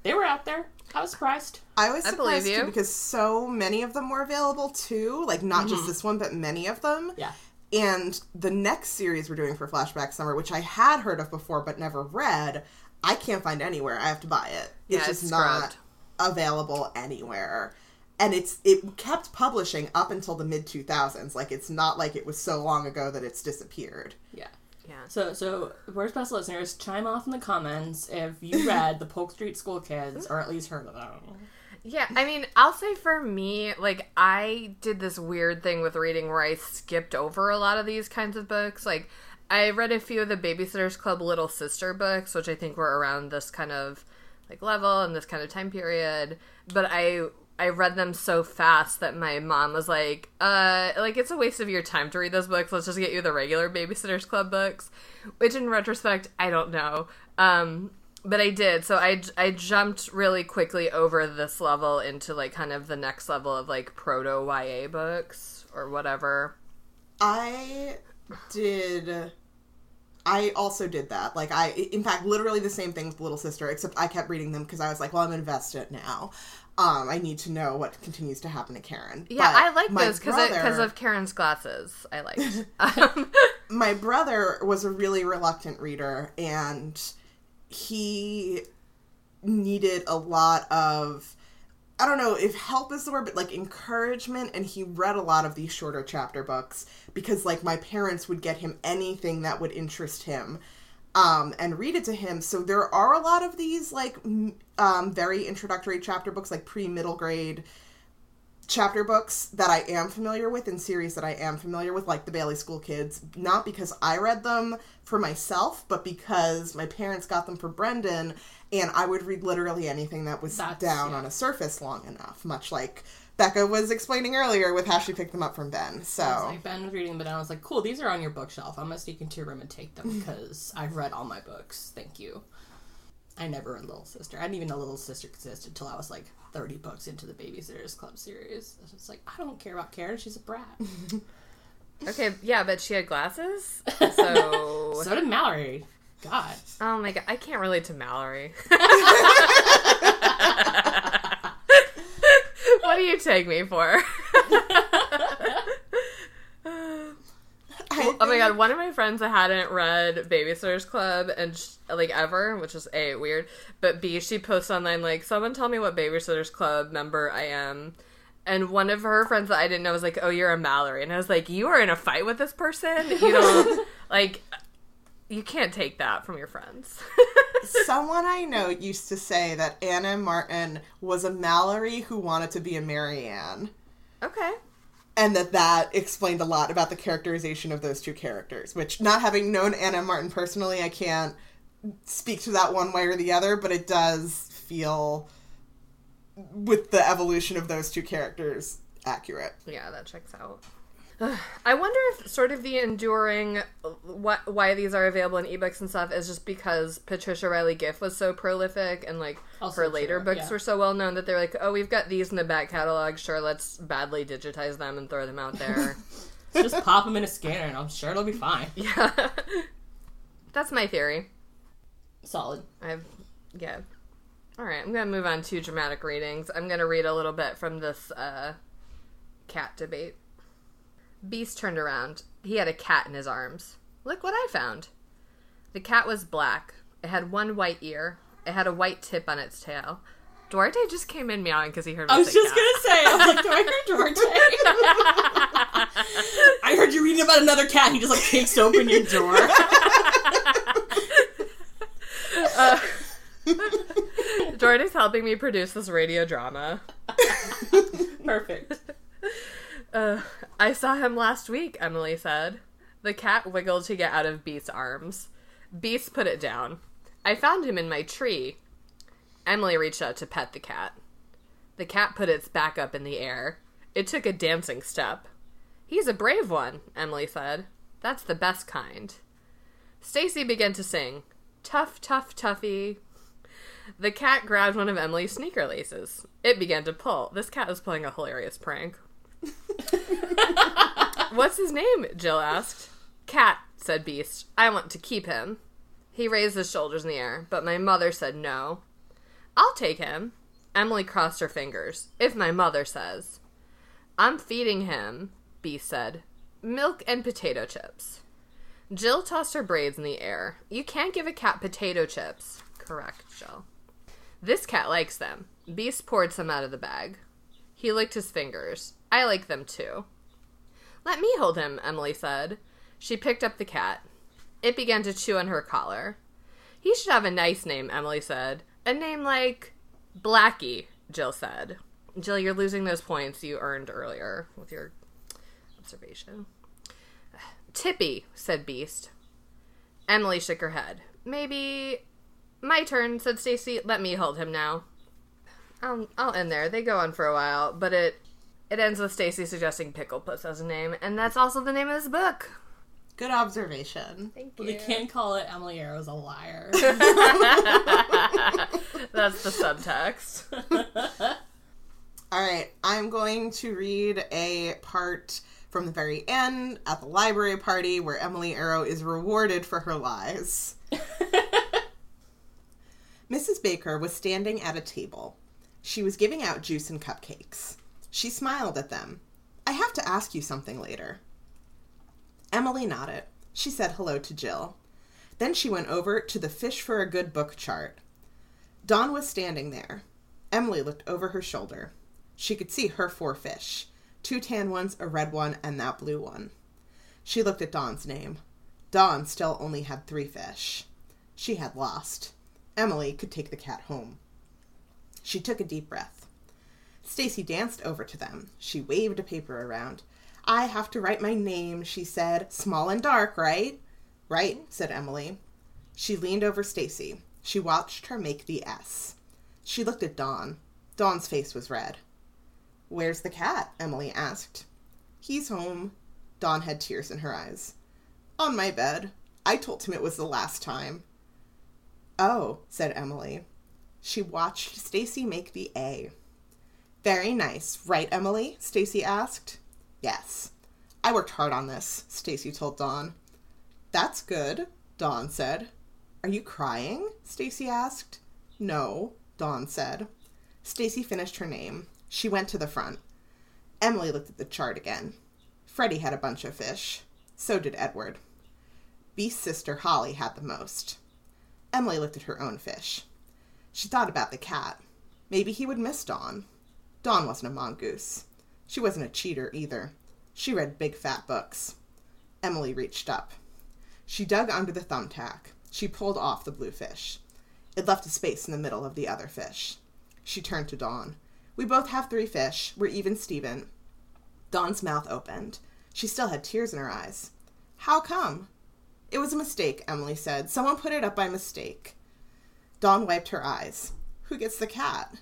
they were out there. I was surprised.
I was
I believe
surprised too because so many of them were available too. Like not just mm-hmm. this one, but many of them.
Yeah.
And the next series we're doing for Flashback Summer, which I had heard of before but never read, I can't find anywhere. I have to buy it.
Yeah,
It's just
it's
not
scrubbed.
available anywhere. And it's it kept publishing up until the mid 2000s. Like it's not like it was so long ago that it's disappeared.
Yeah.
Yeah.
So, so Worst Best listeners, chime off in the comments if you read the Polk Street School Kids or at least heard of them.
Yeah, I mean, I'll say for me, like, I did this weird thing with reading where I skipped over a lot of these kinds of books. Like, I read a few of the Babysitters Club Little Sister books, which I think were around this kind of like level and this kind of time period. But I I read them so fast that my mom was like, uh, like it's a waste of your time to read those books. Let's just get you the regular Babysitters Club books. Which in retrospect, I don't know. Um, but I did. So I, I jumped really quickly over this level into like kind of the next level of like proto YA books or whatever.
I did. I also did that. Like I, in fact, literally the same thing with Little Sister, except I kept reading them because I was like, well, I'm invested now. Um, I need to know what continues to happen to Karen.
Yeah,
But
I like those because of Karen's glasses. I liked. um,
my brother was a really reluctant reader and he needed a lot of I don't know if help is the word, but like encouragement. And he read a lot of these shorter chapter books because like my parents would get him anything that would interest him um, and read it to him. So there are a lot of these like um, very introductory chapter books, like pre middle grade chapter books that I am familiar with and series that I am familiar with, like the Bailey School Kids, not because I read them for myself, but because my parents got them for Brendan, and I would read literally anything that was
That's-
down
yeah.
on a surface long enough, much like Becca was explaining earlier with how she picked them up from Ben. So
was like, Ben was reading them, and I was like, cool, these are on your bookshelf. I'm gonna sneak into your room and take them mm-hmm. because I've read all my books. Thank you. I never read Little Sister. I didn't even know Little Sister existed until I was like 30 books into the Babysitters Club series. I was just like, I don't care about Karen. She's a brat.
Okay, yeah, but she had glasses. So.
so did Mallory. God.
oh my god, I can't relate to Mallory. what do you take me for? Oh my god, one of my friends that hadn't read Babysitters Club and sh- like ever, which is a weird, but b she posts online like someone tell me what Babysitters Club member I am. And one of her friends that I didn't know was like, "Oh, you're a Mallory," and I was like, "You are in a fight with this person. You don't like, you can't take that from your friends."
Someone I know used to say that Ann M. Martin was a Mallory who wanted to be a Mary Anne.
okay,
And that that explained a lot about the characterization of those two characters, which, not having known Ann M. Martin personally, I can't speak to that one way or the other, but it does feel, with the evolution of those two characters, accurate.
yeah, that checks out. I wonder if sort of the enduring what why these are available in ebooks and stuff is just because Patricia Reilly Giff was so prolific and like
Also
her later
true,
books
yeah.
were so well known that they're like, oh, we've got these in the back catalog. Sure, let's badly digitize them and throw them out there.
Just pop them in a scanner, and I'm sure it'll be fine.
yeah, that's my theory.
Solid.
I've yeah. All right, I'm gonna move on to dramatic readings. I'm gonna read a little bit from this uh, cat debate. Beast turned around. He had a cat in his arms. Look what I found. The cat was black. It had one white ear. It had a white tip on its tail. Duarte just came in meowing because he heard me
I was
say
just
cat.
gonna say, I was like, do I hear Duarte? I heard you reading about another cat. He just like kicks open your door.
Uh, Duarte's helping me produce this radio drama.
Perfect.
Uh, I saw him last week, Emily said. The cat wiggled to get out of Beast's arms. Beast put it down. I found him in my tree. Emily reached out to pet the cat. The cat put its back up in the air. It took a dancing step. He's a brave one, Emily said. That's the best kind. Stacy began to sing. Tough, tough, toughy. The cat grabbed one of Emily's sneaker laces. It began to pull. This cat was playing a hilarious prank. What's his name? Jill asked. Cat, said Beast. I want to keep him. He raised his shoulders in the air, but my mother said no. I'll take him. Emily crossed her fingers. If my mother says. I'm feeding him, Beast said. Milk and potato chips. Jill tossed her braids in the air. You can't give a cat potato chips. Correct, Jill. This cat likes them. Beast poured some out of the bag. He licked his fingers. I like them too. Let me hold him, Emily said. She picked up the cat. It began to chew on her collar. He should have a nice name, Emily said. A name like Blackie, Jill said. Jill, you're losing those points you earned earlier with your observation. Tippy, said Beast. Emily shook her head. Maybe my turn, said Stacy. Let me hold him now. I'll, I'll end there. They go on for a while, but it it ends with Stacy suggesting Pickle Puss as a name, and that's also the name of this book.
Good observation.
Thank
Well, they can't call it Emily Arrow's a liar.
That's the subtext.
All right, I'm going to read a part from the very end at the library party where Emily Arrow is rewarded for her lies. Mrs. Baker was standing at a table. She was giving out juice and cupcakes. She smiled at them. I have to ask you something later. Emily nodded. She said hello to Jill. Then she went over to the Fish for a Good Book chart. Dawn was standing there. Emily looked over her shoulder. She could see her four fish two tan ones, a red one, and that blue one. She looked at Dawn's name. Dawn still only had three fish. She had lost. Emily could take the cat home. She took a deep breath. Stacy danced over to them. She waved a paper around. I have to write my name, she said. Small and dark, right? Right, said Emily. She leaned over Stacy. She watched her make the S. She looked at Dawn. Dawn's face was red. Where's the cat? Emily asked. He's home. Dawn had tears in her eyes. On my bed. I told him it was the last time. Oh, said Emily. She watched Stacy make the A. Very nice, right, Emily? Stacy asked. Yes. I worked hard on this, Stacy told Dawn. That's good, Dawn said. Are you crying? Stacy asked. No, Dawn said. Stacy finished her name. She went to the front. Emily looked at the chart again. Freddie had a bunch of fish. So did Edward. Beast's sister Holly had the most. Emily looked at her own fish. She thought about the cat. Maybe he would miss Dawn. Dawn wasn't a mongoose. She wasn't a cheater either. She read big fat books. Emily reached up. She dug under the thumbtack. She pulled off the blue fish. It left a space in the middle of the other fish. She turned to Dawn. We both have three fish. We're even Steven. Dawn's mouth opened. She still had tears in her eyes. How come? It was a mistake, Emily said. Someone put it up by mistake. Dawn wiped her eyes. Who gets the cat?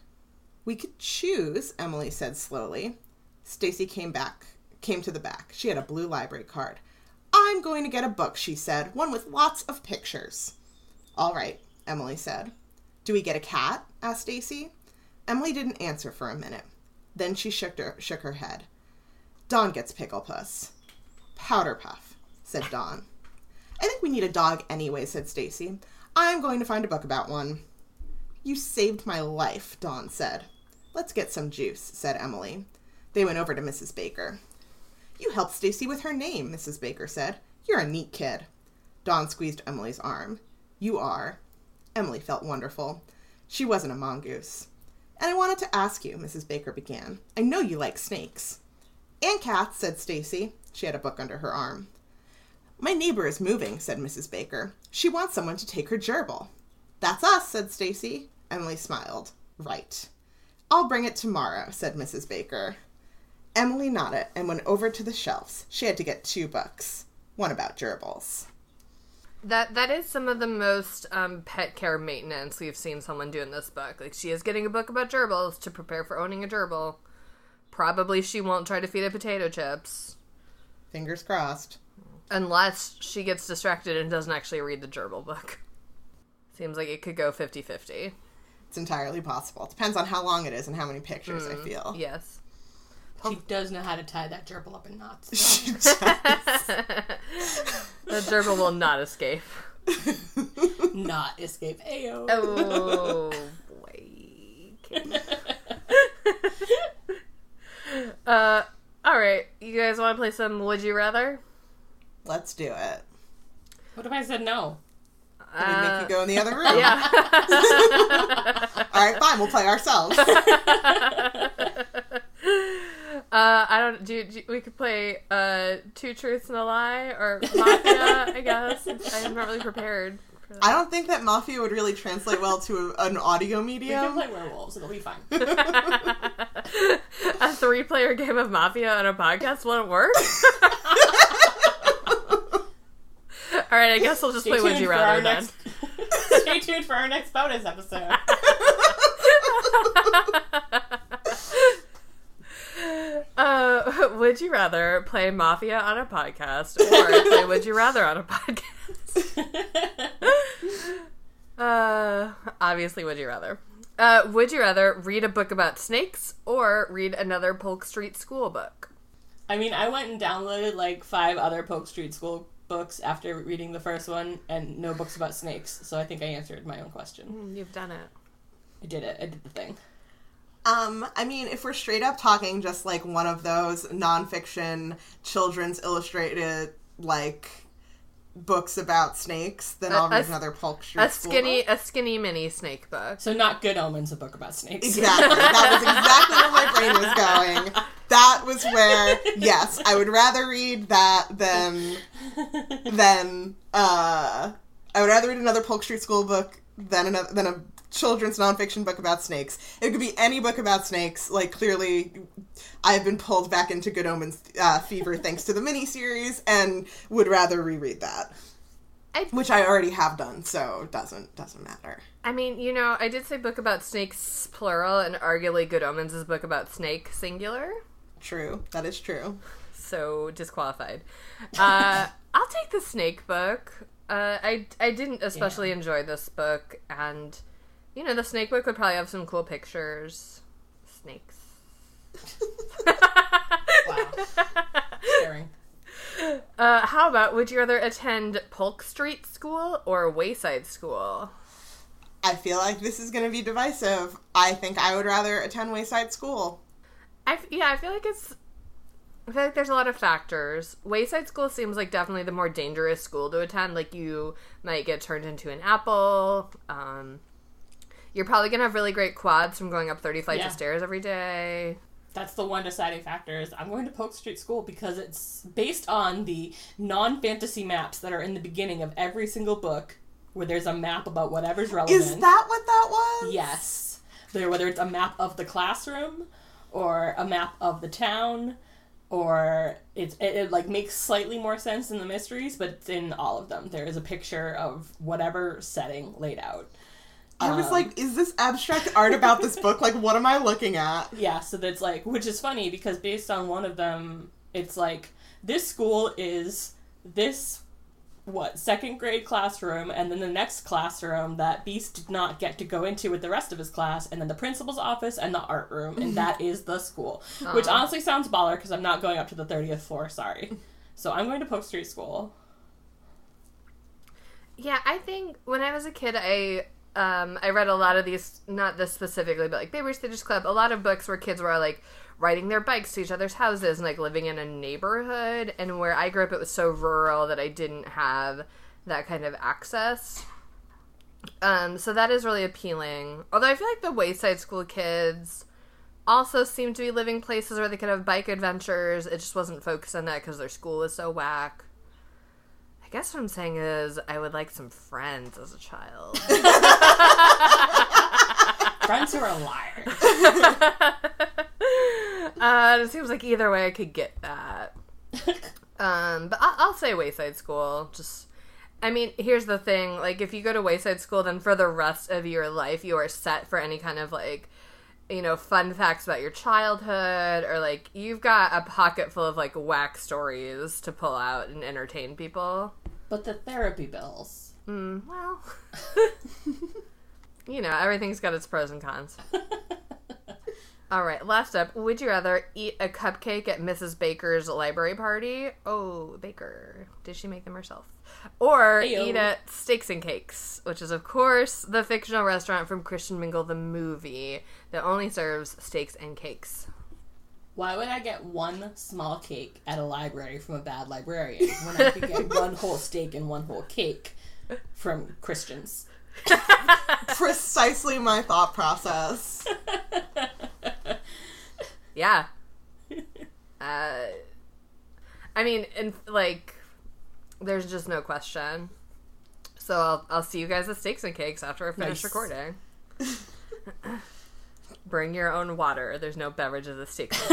We could choose, Emily said slowly. Stacy came back, came to the back. She had a blue library card. I'm going to get a book, she said, one with lots of pictures. All right, Emily said. Do we get a cat? asked Stacy. Emily didn't answer for a minute. Then she shook her, shook her head. Dawn gets Pickle Puss. Powder Puff, said Dawn. I think we need a dog anyway, said Stacy. I'm going to find a book about one. You saved my life, Dawn said. Let's get some juice, said Emily. They went over to Mrs. Baker. You helped Stacy with her name, Mrs. Baker said. You're a neat kid. Dawn squeezed Emily's arm. You are. Emily felt wonderful. She wasn't a mongoose. And I wanted to ask you, Mrs. Baker began. I know you like snakes. And cats, said Stacy. She had a book under her arm. My neighbor is moving, said Mrs. Baker. She wants someone to take her gerbil. That's us, said Stacy. Emily smiled. Right. I'll bring it tomorrow, said Mrs. Baker. Emily nodded and went over to the shelves. She had to get two books. One about gerbils.
That that is some of the most um, pet care maintenance we've seen someone do in this book. Like she is getting a book about gerbils to prepare for owning a gerbil. Probably she won't try to feed it potato chips
Fingers crossed.
Unless she gets distracted and doesn't actually read the gerbil book. Seems like it could go 50-50.
It's entirely possible. It Depends on how long it is and how many pictures I feel.
Yes.
She does know how to tie that gerbil up in knots.
The gerbil will not escape.
Not escape. Ayo.
Oh boy. uh all right, you guys want to play some would you rather?
Let's do it.
What if I said no?
Can we make you go in the other room?
Yeah.
All right, fine. We'll play ourselves.
Uh, I don't. Do, do we could play uh, two truths and a lie or mafia? I guess I'm not really prepared. For that.
I don't think that Mafia would really translate well to a, an audio medium.
We can
medium.
play werewolves. It'll be fine.
a three-player game of mafia on a podcast won't work. All right, I guess I'll just
Stay
play Would You Rather then.
next- Stay tuned for our next bonus episode.
Uh, would you rather play Mafia on a podcast or play Would You Rather on a podcast? Uh, obviously, Would You Rather. Uh, would you rather read a book about snakes or read another Polk Street School book?
I mean, I went and downloaded like five other Polk Street School books after reading the first one, and no books about snakes. So I think I answered my own question.
You've done it.
I did it. I did the thing.
Um, I mean, if we're straight up talking just like one of those nonfiction children's illustrated like books about snakes, then I'll read
a-
another Polk Street
A skinny,
book.
a skinny mini snake book.
So not Good Omens, a book about snakes.
Exactly. That was exactly where my brain was going. That was where, yes, I would rather read that than than uh, I would rather read another Polk Street School book than another than a children's nonfiction book about snakes. It could be any book about snakes. Like clearly, I've been pulled back into Good Omens uh, fever thanks to the miniseries, and would rather reread that,
I-
which I already have done. So it doesn't doesn't matter.
I mean, you know, I did say book about snakes plural, and arguably Good Omens is a book about snake singular.
True, that is true.
so disqualified. Uh, I'll take the snake book. Uh, I I didn't especially enjoy this book, and you know the snake book would probably have some cool pictures. Snakes.
Wow. Staring.
Uh, how about would you rather attend Polk Street School or Wayside School?
I feel like this is going to be divisive. I think I would rather attend Wayside School.
I f- yeah, I feel like it's. I feel like there's a lot of factors. Wayside School seems like definitely the more dangerous school to attend. Like you might get turned into an apple. Um, you're probably gonna have really great quads from going up 30 flights
Yeah.
of stairs every day.
That's the one deciding factor is I'm going to Polk Street School because it's based on the non-fantasy maps that are in the beginning of every single book where there's a map about whatever's relevant.
Is that what that was?
Yes. There, whether it's a map of the classroom or a map of the town or it's, it, it like makes slightly more sense in the mysteries, but it's in all of them. There is a picture of whatever setting laid out.
I was
Um,
like, is this abstract art about this book? Like, what am I looking at?
Yeah, so that's like, which is funny because based on one of them, it's like this school is this what second grade classroom, and then the next classroom that Beast did not get to go into with the rest of his class, and then the principal's office and the art room, and that is the school. Which honestly sounds baller because I'm not going up to the thirtieth floor. Sorry, so I'm going to Polk Street School.
Yeah, I think when I was a kid, I um, I read a lot of these, not this specifically, but like Babysitters Club, a lot of books where kids were like riding their bikes to each other's houses and like living in a neighborhood. And where I grew up, it was so rural that I didn't have that kind of access. Um, so that is really appealing. Although I feel like the Wayside School kids also seem to be living places where they could have bike adventures. It just wasn't focused on that because their school is so whack. I guess what I'm saying is I would like some friends as a child.
Friends who are liars.
uh, it seems like either way I could get that. Um, but I'll, I'll say Wayside School. Just, I mean, here's the thing: like, if you go to Wayside School, then for the rest of your life, you are set for any kind of like, you know, fun facts about your childhood, or like you've got a pocket full of like whack stories to pull out and entertain people.
But the therapy bills.
Mm, well, you know, everything's got its pros and cons. All right, last up. Would you rather eat a cupcake at Mrs. Baker's library party? Oh, Baker. Did she make them herself? Or
Ayo.
eat at Steaks and Cakes, which is, of course, the fictional restaurant from Christian Mingle the movie that only serves steaks and cakes.
Why would I get one small cake at a library from a bad librarian when I could get one whole steak and one whole cake from Christians?
Precisely my thought process.
Yeah. uh, I mean, and like, there's just no question. So I'll I'll see you guys at Steaks and Cakes after I finish
Nice.
recording. Bring your own water. There's no beverages at Steaks.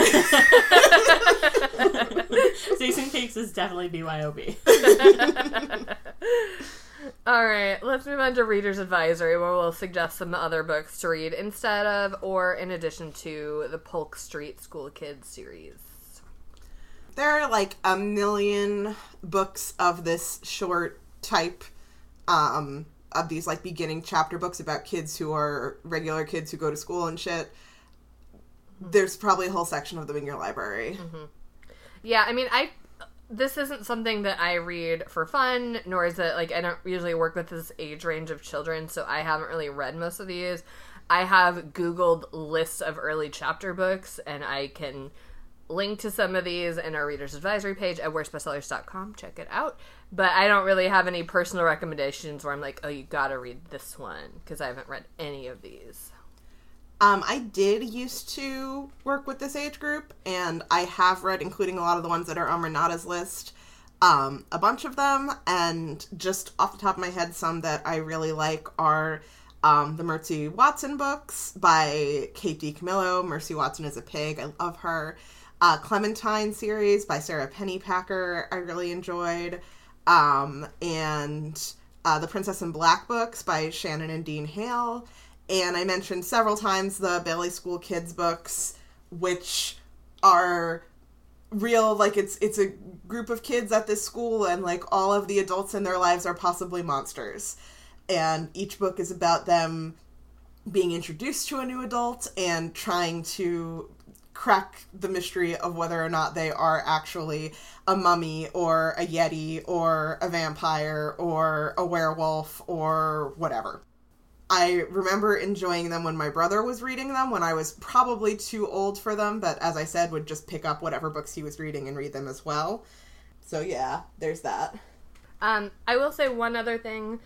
Steaks and cakes is definitely BYOB.
All right, let's move on to Reader's Advisory, where we'll suggest some other books to read instead of or in addition to the Polk Street School Kids series.
There are like a million books of this short type, um, of these like beginning chapter books about kids who are regular kids who go to school and shit. There's probably a whole section of them in your library.
Yeah, I mean, I this isn't something that I read for fun, nor is it like I don't usually work with this age range of children, so I haven't really read most of these. I have Googled lists of early chapter books, and I can link to some of these in our reader's advisory page at worstbestsellers.com. Check it out. But I don't really have any personal recommendations where I'm like, oh, you gotta read this one because I haven't read any of these.
Um, I did used to work with this age group, and I have read, including a lot of the ones that are on Renata's list, um, a bunch of them. And just off the top of my head, some that I really like are um, the Mercy Watson books by Kate DiCamillo. Mercy Watson is a pig. I love her. Uh, Clementine series by Sara Pennypacker, I really enjoyed. Um, and uh, the Princess in Black books by Shannon and Dean Hale. And I mentioned several times the Bailey School Kids books, which are real like it's it's a group of kids at this school and like all of the adults in their lives are possibly monsters and each book is about them being introduced to a new adult and trying to crack the mystery of whether or not they are actually a mummy or a yeti or a vampire or a werewolf or whatever. I remember enjoying them when my brother was reading them when I was probably too old for them, but as I said, would just pick up whatever books he was reading and read them as well. So yeah, there's that.
Um, I will say one other thing.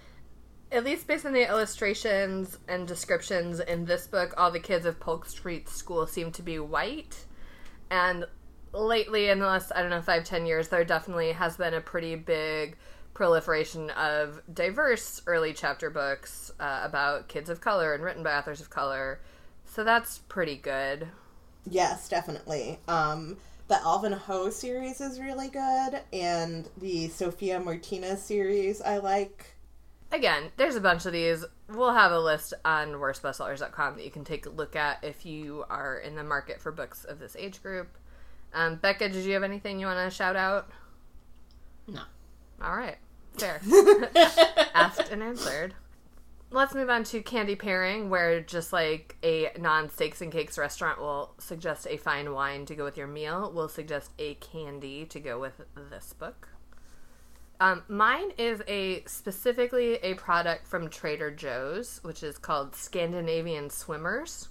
At least based on the illustrations and descriptions in this book, all the kids of Polk Street School seem to be white. And lately, in the last, I don't know, five, ten years, there definitely has been a pretty big proliferation of diverse early chapter books uh, about kids of color and written by authors of color. So that's pretty good.
Yes, definitely. Um, the Alvin Ho series is really good, and the Sofia Martinez series I like.
Again, there's a bunch of these. We'll have a list on worstbestsellers.com that you can take a look at if you are in the market for books of this age group. Um, Becca, did you have anything you want to shout out?
No.
All right. Fair. Asked and answered. Let's move on to candy pairing, where just like a non steaks and cakes restaurant will suggest a fine wine to go with your meal, we'll suggest a candy to go with this book. Um, mine is a specifically a product from Trader Joe's, which is called Scandinavian Swimmers,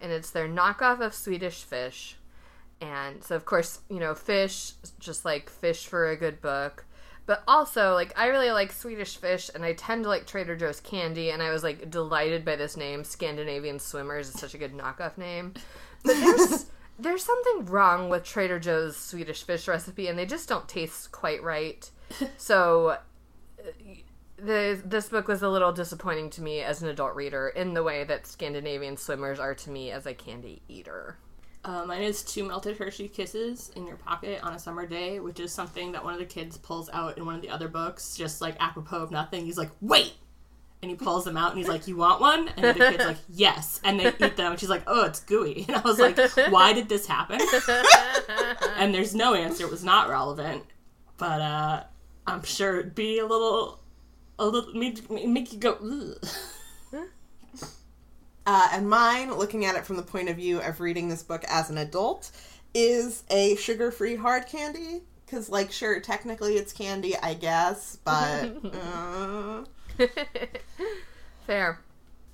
and it's their knockoff of Swedish Fish. And so, of course, you know, fish, just like fish for a good book. But also, like, I really like Swedish fish, and I tend to like Trader Joe's candy, and I was like delighted by this name, Scandinavian Swimmers. It's such a good knockoff name. But there's there's something wrong with Trader Joe's Swedish fish recipe, and they just don't taste quite right. So, the this book was a little disappointing to me as an adult reader in the way that Scandinavian Swimmers are to me as a candy eater.
Uh, mine is two melted Hershey kisses in your pocket on a summer day, which is something that one of the kids pulls out in one of the other books, just like apropos of nothing. He's like, "Wait!" And he pulls them out and he's like, "You want one?" And the kid's like, "Yes." And they eat them, and she's like, "Oh, it's gooey." And I was like, "Why did this happen?" and there's no answer. It was not relevant, but uh, I'm sure it'd be a little, a little make, make you go. Ugh.
Uh, and mine, looking at it from the point of view of reading this book as an adult, is a sugar free hard candy. Because, like, sure, technically it's candy, I guess, but. uh...
Fair.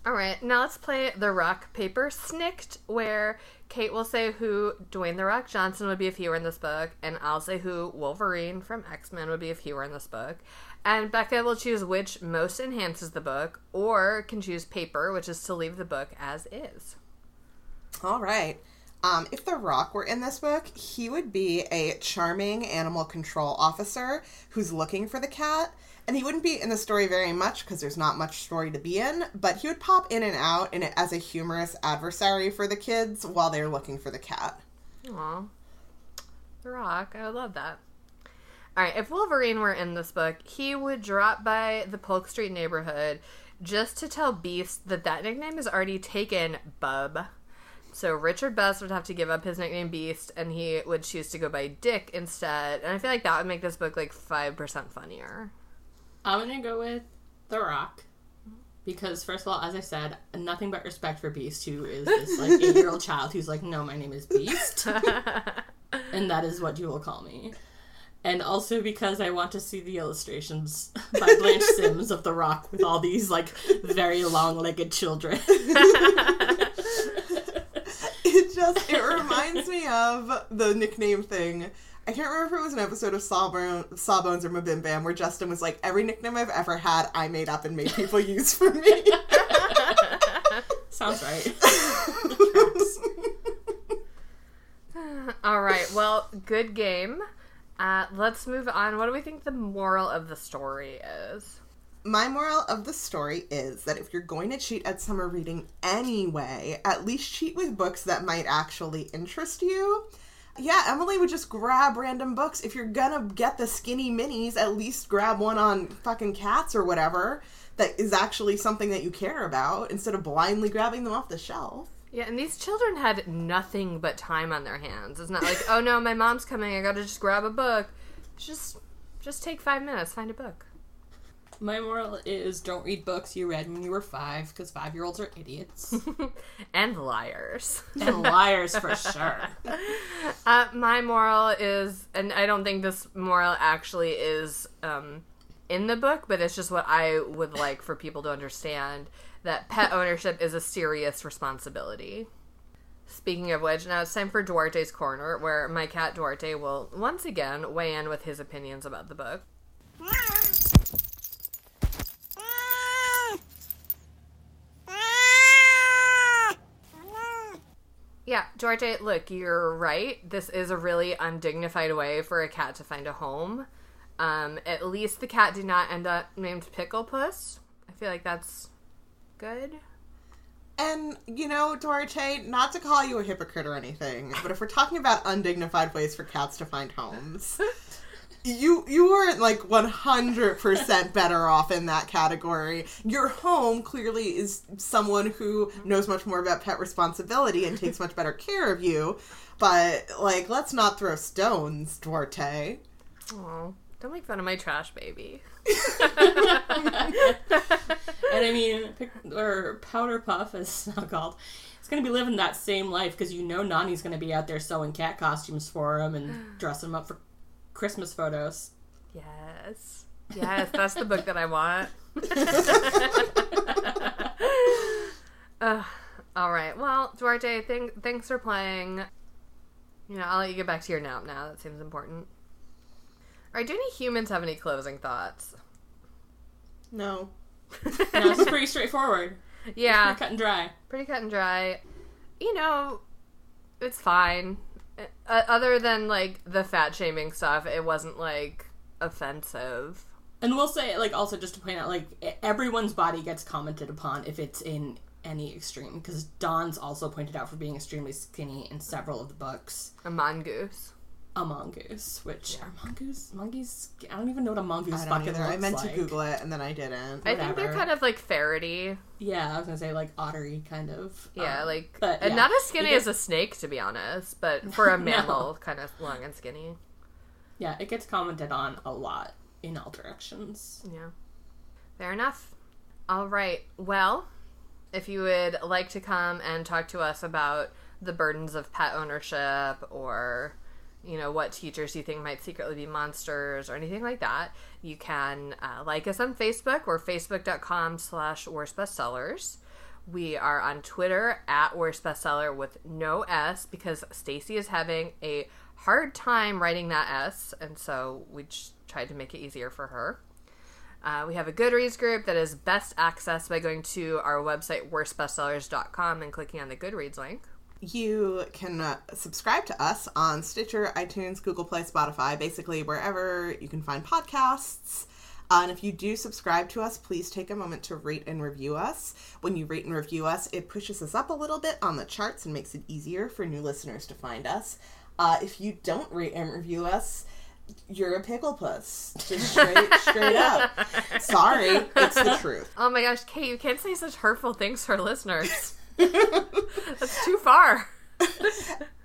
All right, now let's play the rock paper Snikt, where Kait will say who Dwayne the Rock Johnson would be if he were in this book, and I'll say who Wolverine from X Men would be if he were in this book. And Becca will choose which most enhances the book, or can choose paper, which is to leave the book as is.
All right. Um, if The Rock were in this book, he would be a charming animal control officer who's looking for the cat. And he wouldn't be in the story very much because there's not much story to be in, but he would pop in and out in it as a humorous adversary for the kids while they're looking for the cat.
Aw. The Rock, I would love that. All right, if Wolverine were in this book, he would drop by the Polk Street neighborhood just to tell Beast that that nickname is already taken, bub. So Richard Best would have to give up his nickname Beast, and he would choose to go by Dick instead. And I feel like that would make this book like five percent funnier.
I'm gonna go with The Rock. Because first of all, as I said, nothing but respect for Beast, who is this like eight year old child who's like, No, my name is Beast. and that is what you will call me. And also because I want to see the illustrations by Blanche Sims of The Rock with all these like very long legged children.
It just it reminds me of the nickname thing. I can't remember if it was an episode of Sawbone, Sawbones or MBMBaM where Justin was like, "Every nickname I've ever had, I made up and made people use for me."
Sounds right.
All right. Well, good game. Uh, let's move on. What do we think the moral of the story is?
My moral of the story is that if you're going to cheat at summer reading anyway, at least cheat with books that might actually interest you. Yeah, Emily would just grab random books. If you're gonna get the skinny minis, at least grab one on fucking cats or whatever that is actually something that you care about instead of blindly grabbing them off the shelf.
Yeah, and these children had nothing but time on their hands. It's not like, oh no, my mom's coming. I gotta just grab a book. Just, just take five minutes, find a book.
My moral is don't read books you read when you were five, because five year olds are idiots.
and liars.
and liars for sure.
Uh, my moral is, and I don't think this moral actually is um, in the book, but it's just what I would like for people to understand that pet ownership is a serious responsibility. Speaking of which, now it's time for Duarte's Corner, where my cat Duarte will once again weigh in with his opinions about the book. Yeah, Duarte, look, you're right. This is a really undignified way for a cat to find a home. Um, at least the cat did not end up named Pickle Puss. I feel like that's good.
And, you know, Duarte, not to call you a hypocrite or anything, but if we're talking about undignified ways for cats to find homes, you you weren't like 100% better off in that category. Your home clearly is someone who knows much more about pet responsibility and takes much better care of you. But, like, let's not throw stones, Duarte.
Oh, don't make fun of my trash baby.
And I mean, or Powder Puff, as it's now called, it's going to be living that same life because you know Nani's going to be out there sewing cat costumes for him and dressing him up for Christmas photos.
Yes. Yes, that's the book that I want. uh, all right. Well, Duarte, th- thanks for playing. You know, I'll let you get back to your nap now. That seems important. All right. Do any humans have any closing thoughts?
No.
No, this is pretty straightforward.
Yeah,
Pretty cut and dry.
pretty cut and dry. You know, it's fine. Uh, other than like the fat shaming stuff, it wasn't like offensive.
And we'll say, like, also just to point out, like, everyone's body gets commented upon if it's in any extreme. Because Dawn's also pointed out for being extremely skinny in several of the books.
A mongoose.
A mongoose, which are mongoose, mongoose. I don't even know what a mongoose
I don't
bucket
either.
looks
I meant
like.
to Google it and then I didn't.
I think they're kind of like ferrety.
Yeah, I was gonna say like ottery kind of.
Yeah,
um,
like
but
and
yeah.
not as skinny
It
as a snake, to be honest, but for a mammal, kind of long and skinny.
Yeah, it gets commented on a lot in all directions.
Yeah, fair enough. All right. Well, if you would like to come and talk to us about the burdens of pet ownership or you know what teachers you think might secretly be monsters or anything like that you can uh, like us on facebook. We're facebook.com slash worst bestsellers. We are on twitter at worst bestseller with no s because stacy is having a hard time writing that s and so we just tried to make it easier for her. Uh, we have a Goodreads group that is best accessed by going to our website, worstbestsellers.com, and clicking on the Goodreads link.
You can uh, subscribe to us on Stitcher, iTunes, Google Play, Spotify, basically wherever you can find podcasts. Uh, and if you do subscribe to us, please take a moment to rate and review us. When you rate and review us, it pushes us up a little bit on the charts and makes it easier for new listeners to find us. Uh, if you don't rate and review us, you're a pickle puss. Just straight, straight up. Sorry, it's the truth.
Oh my gosh, Kait, you can't say such hurtful things to our listeners. That's too far.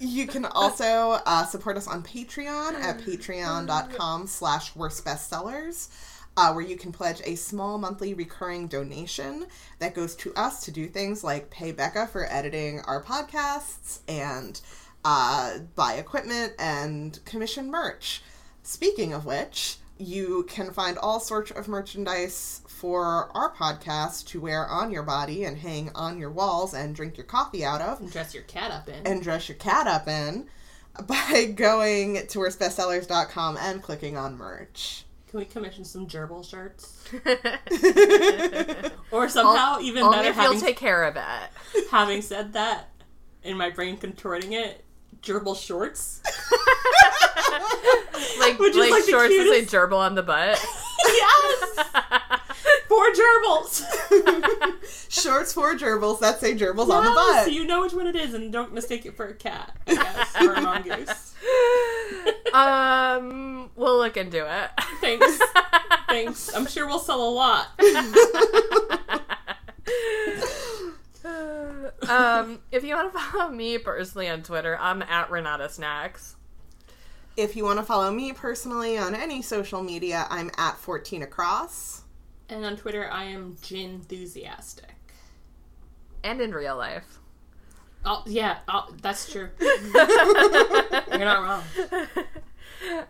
You can also uh, support us on Patreon at patreon.com slash worst bestsellers, uh, where you can pledge a small monthly recurring donation that goes to us to do things like pay Becca for editing our podcasts and uh, buy equipment and commission merch. Speaking of which, You can find all sorts of merchandise for our podcast to wear on your body and hang on your walls and drink your coffee out of
And dress your cat up in.
and dress your cat up in by going to worstbestsellers.com and clicking on merch.
Can we commission some gerbil shirts? Or somehow, even
Only
better,
if you'll
having,
take care of it.
having said that, in my brain contorting it, gerbil shorts.
Like,
Which
like,
like, the
shorts that say
cutest-
gerbil on the butt.
yes! Four gerbils!
Shorts for gerbils that say gerbils on the
Yes,
butt.
So you know which one it is and don't mistake it for a cat, I guess, or a mongoose.
um, we'll look into it.
Thanks. Thanks. I'm sure we'll sell a lot.
um, if you want to follow me personally on Twitter, I'm at Renata Snacks.
If you want to follow me personally on any social media, I'm at 14 across.
And on Twitter, I am gin enthusiastic.
And in real life.
Oh, yeah, oh, that's true. You're not wrong.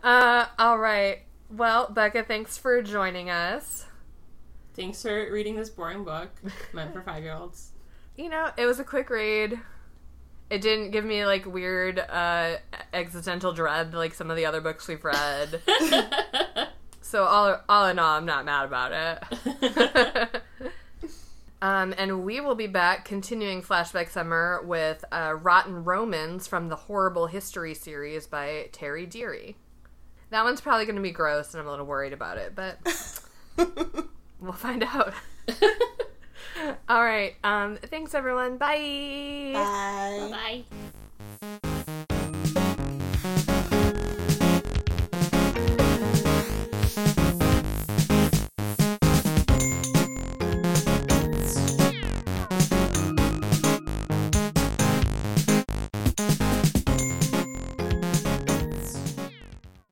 Uh, all right. Well, Becca, thanks for joining us.
Thanks for reading this boring book meant for five year olds.
You know, it was a quick read. It didn't give me like weird uh, existential dread like some of the other books we've read. so all all in all, I'm not mad about it. um, and we will be back continuing Flashback Summer with uh, Rotten Romans from the Horrible History series by Terry Deary. That one's probably going to be gross, and I'm a little worried about it, but we'll find out. All right. Um, thanks, everyone. Bye.
Bye.
Bye.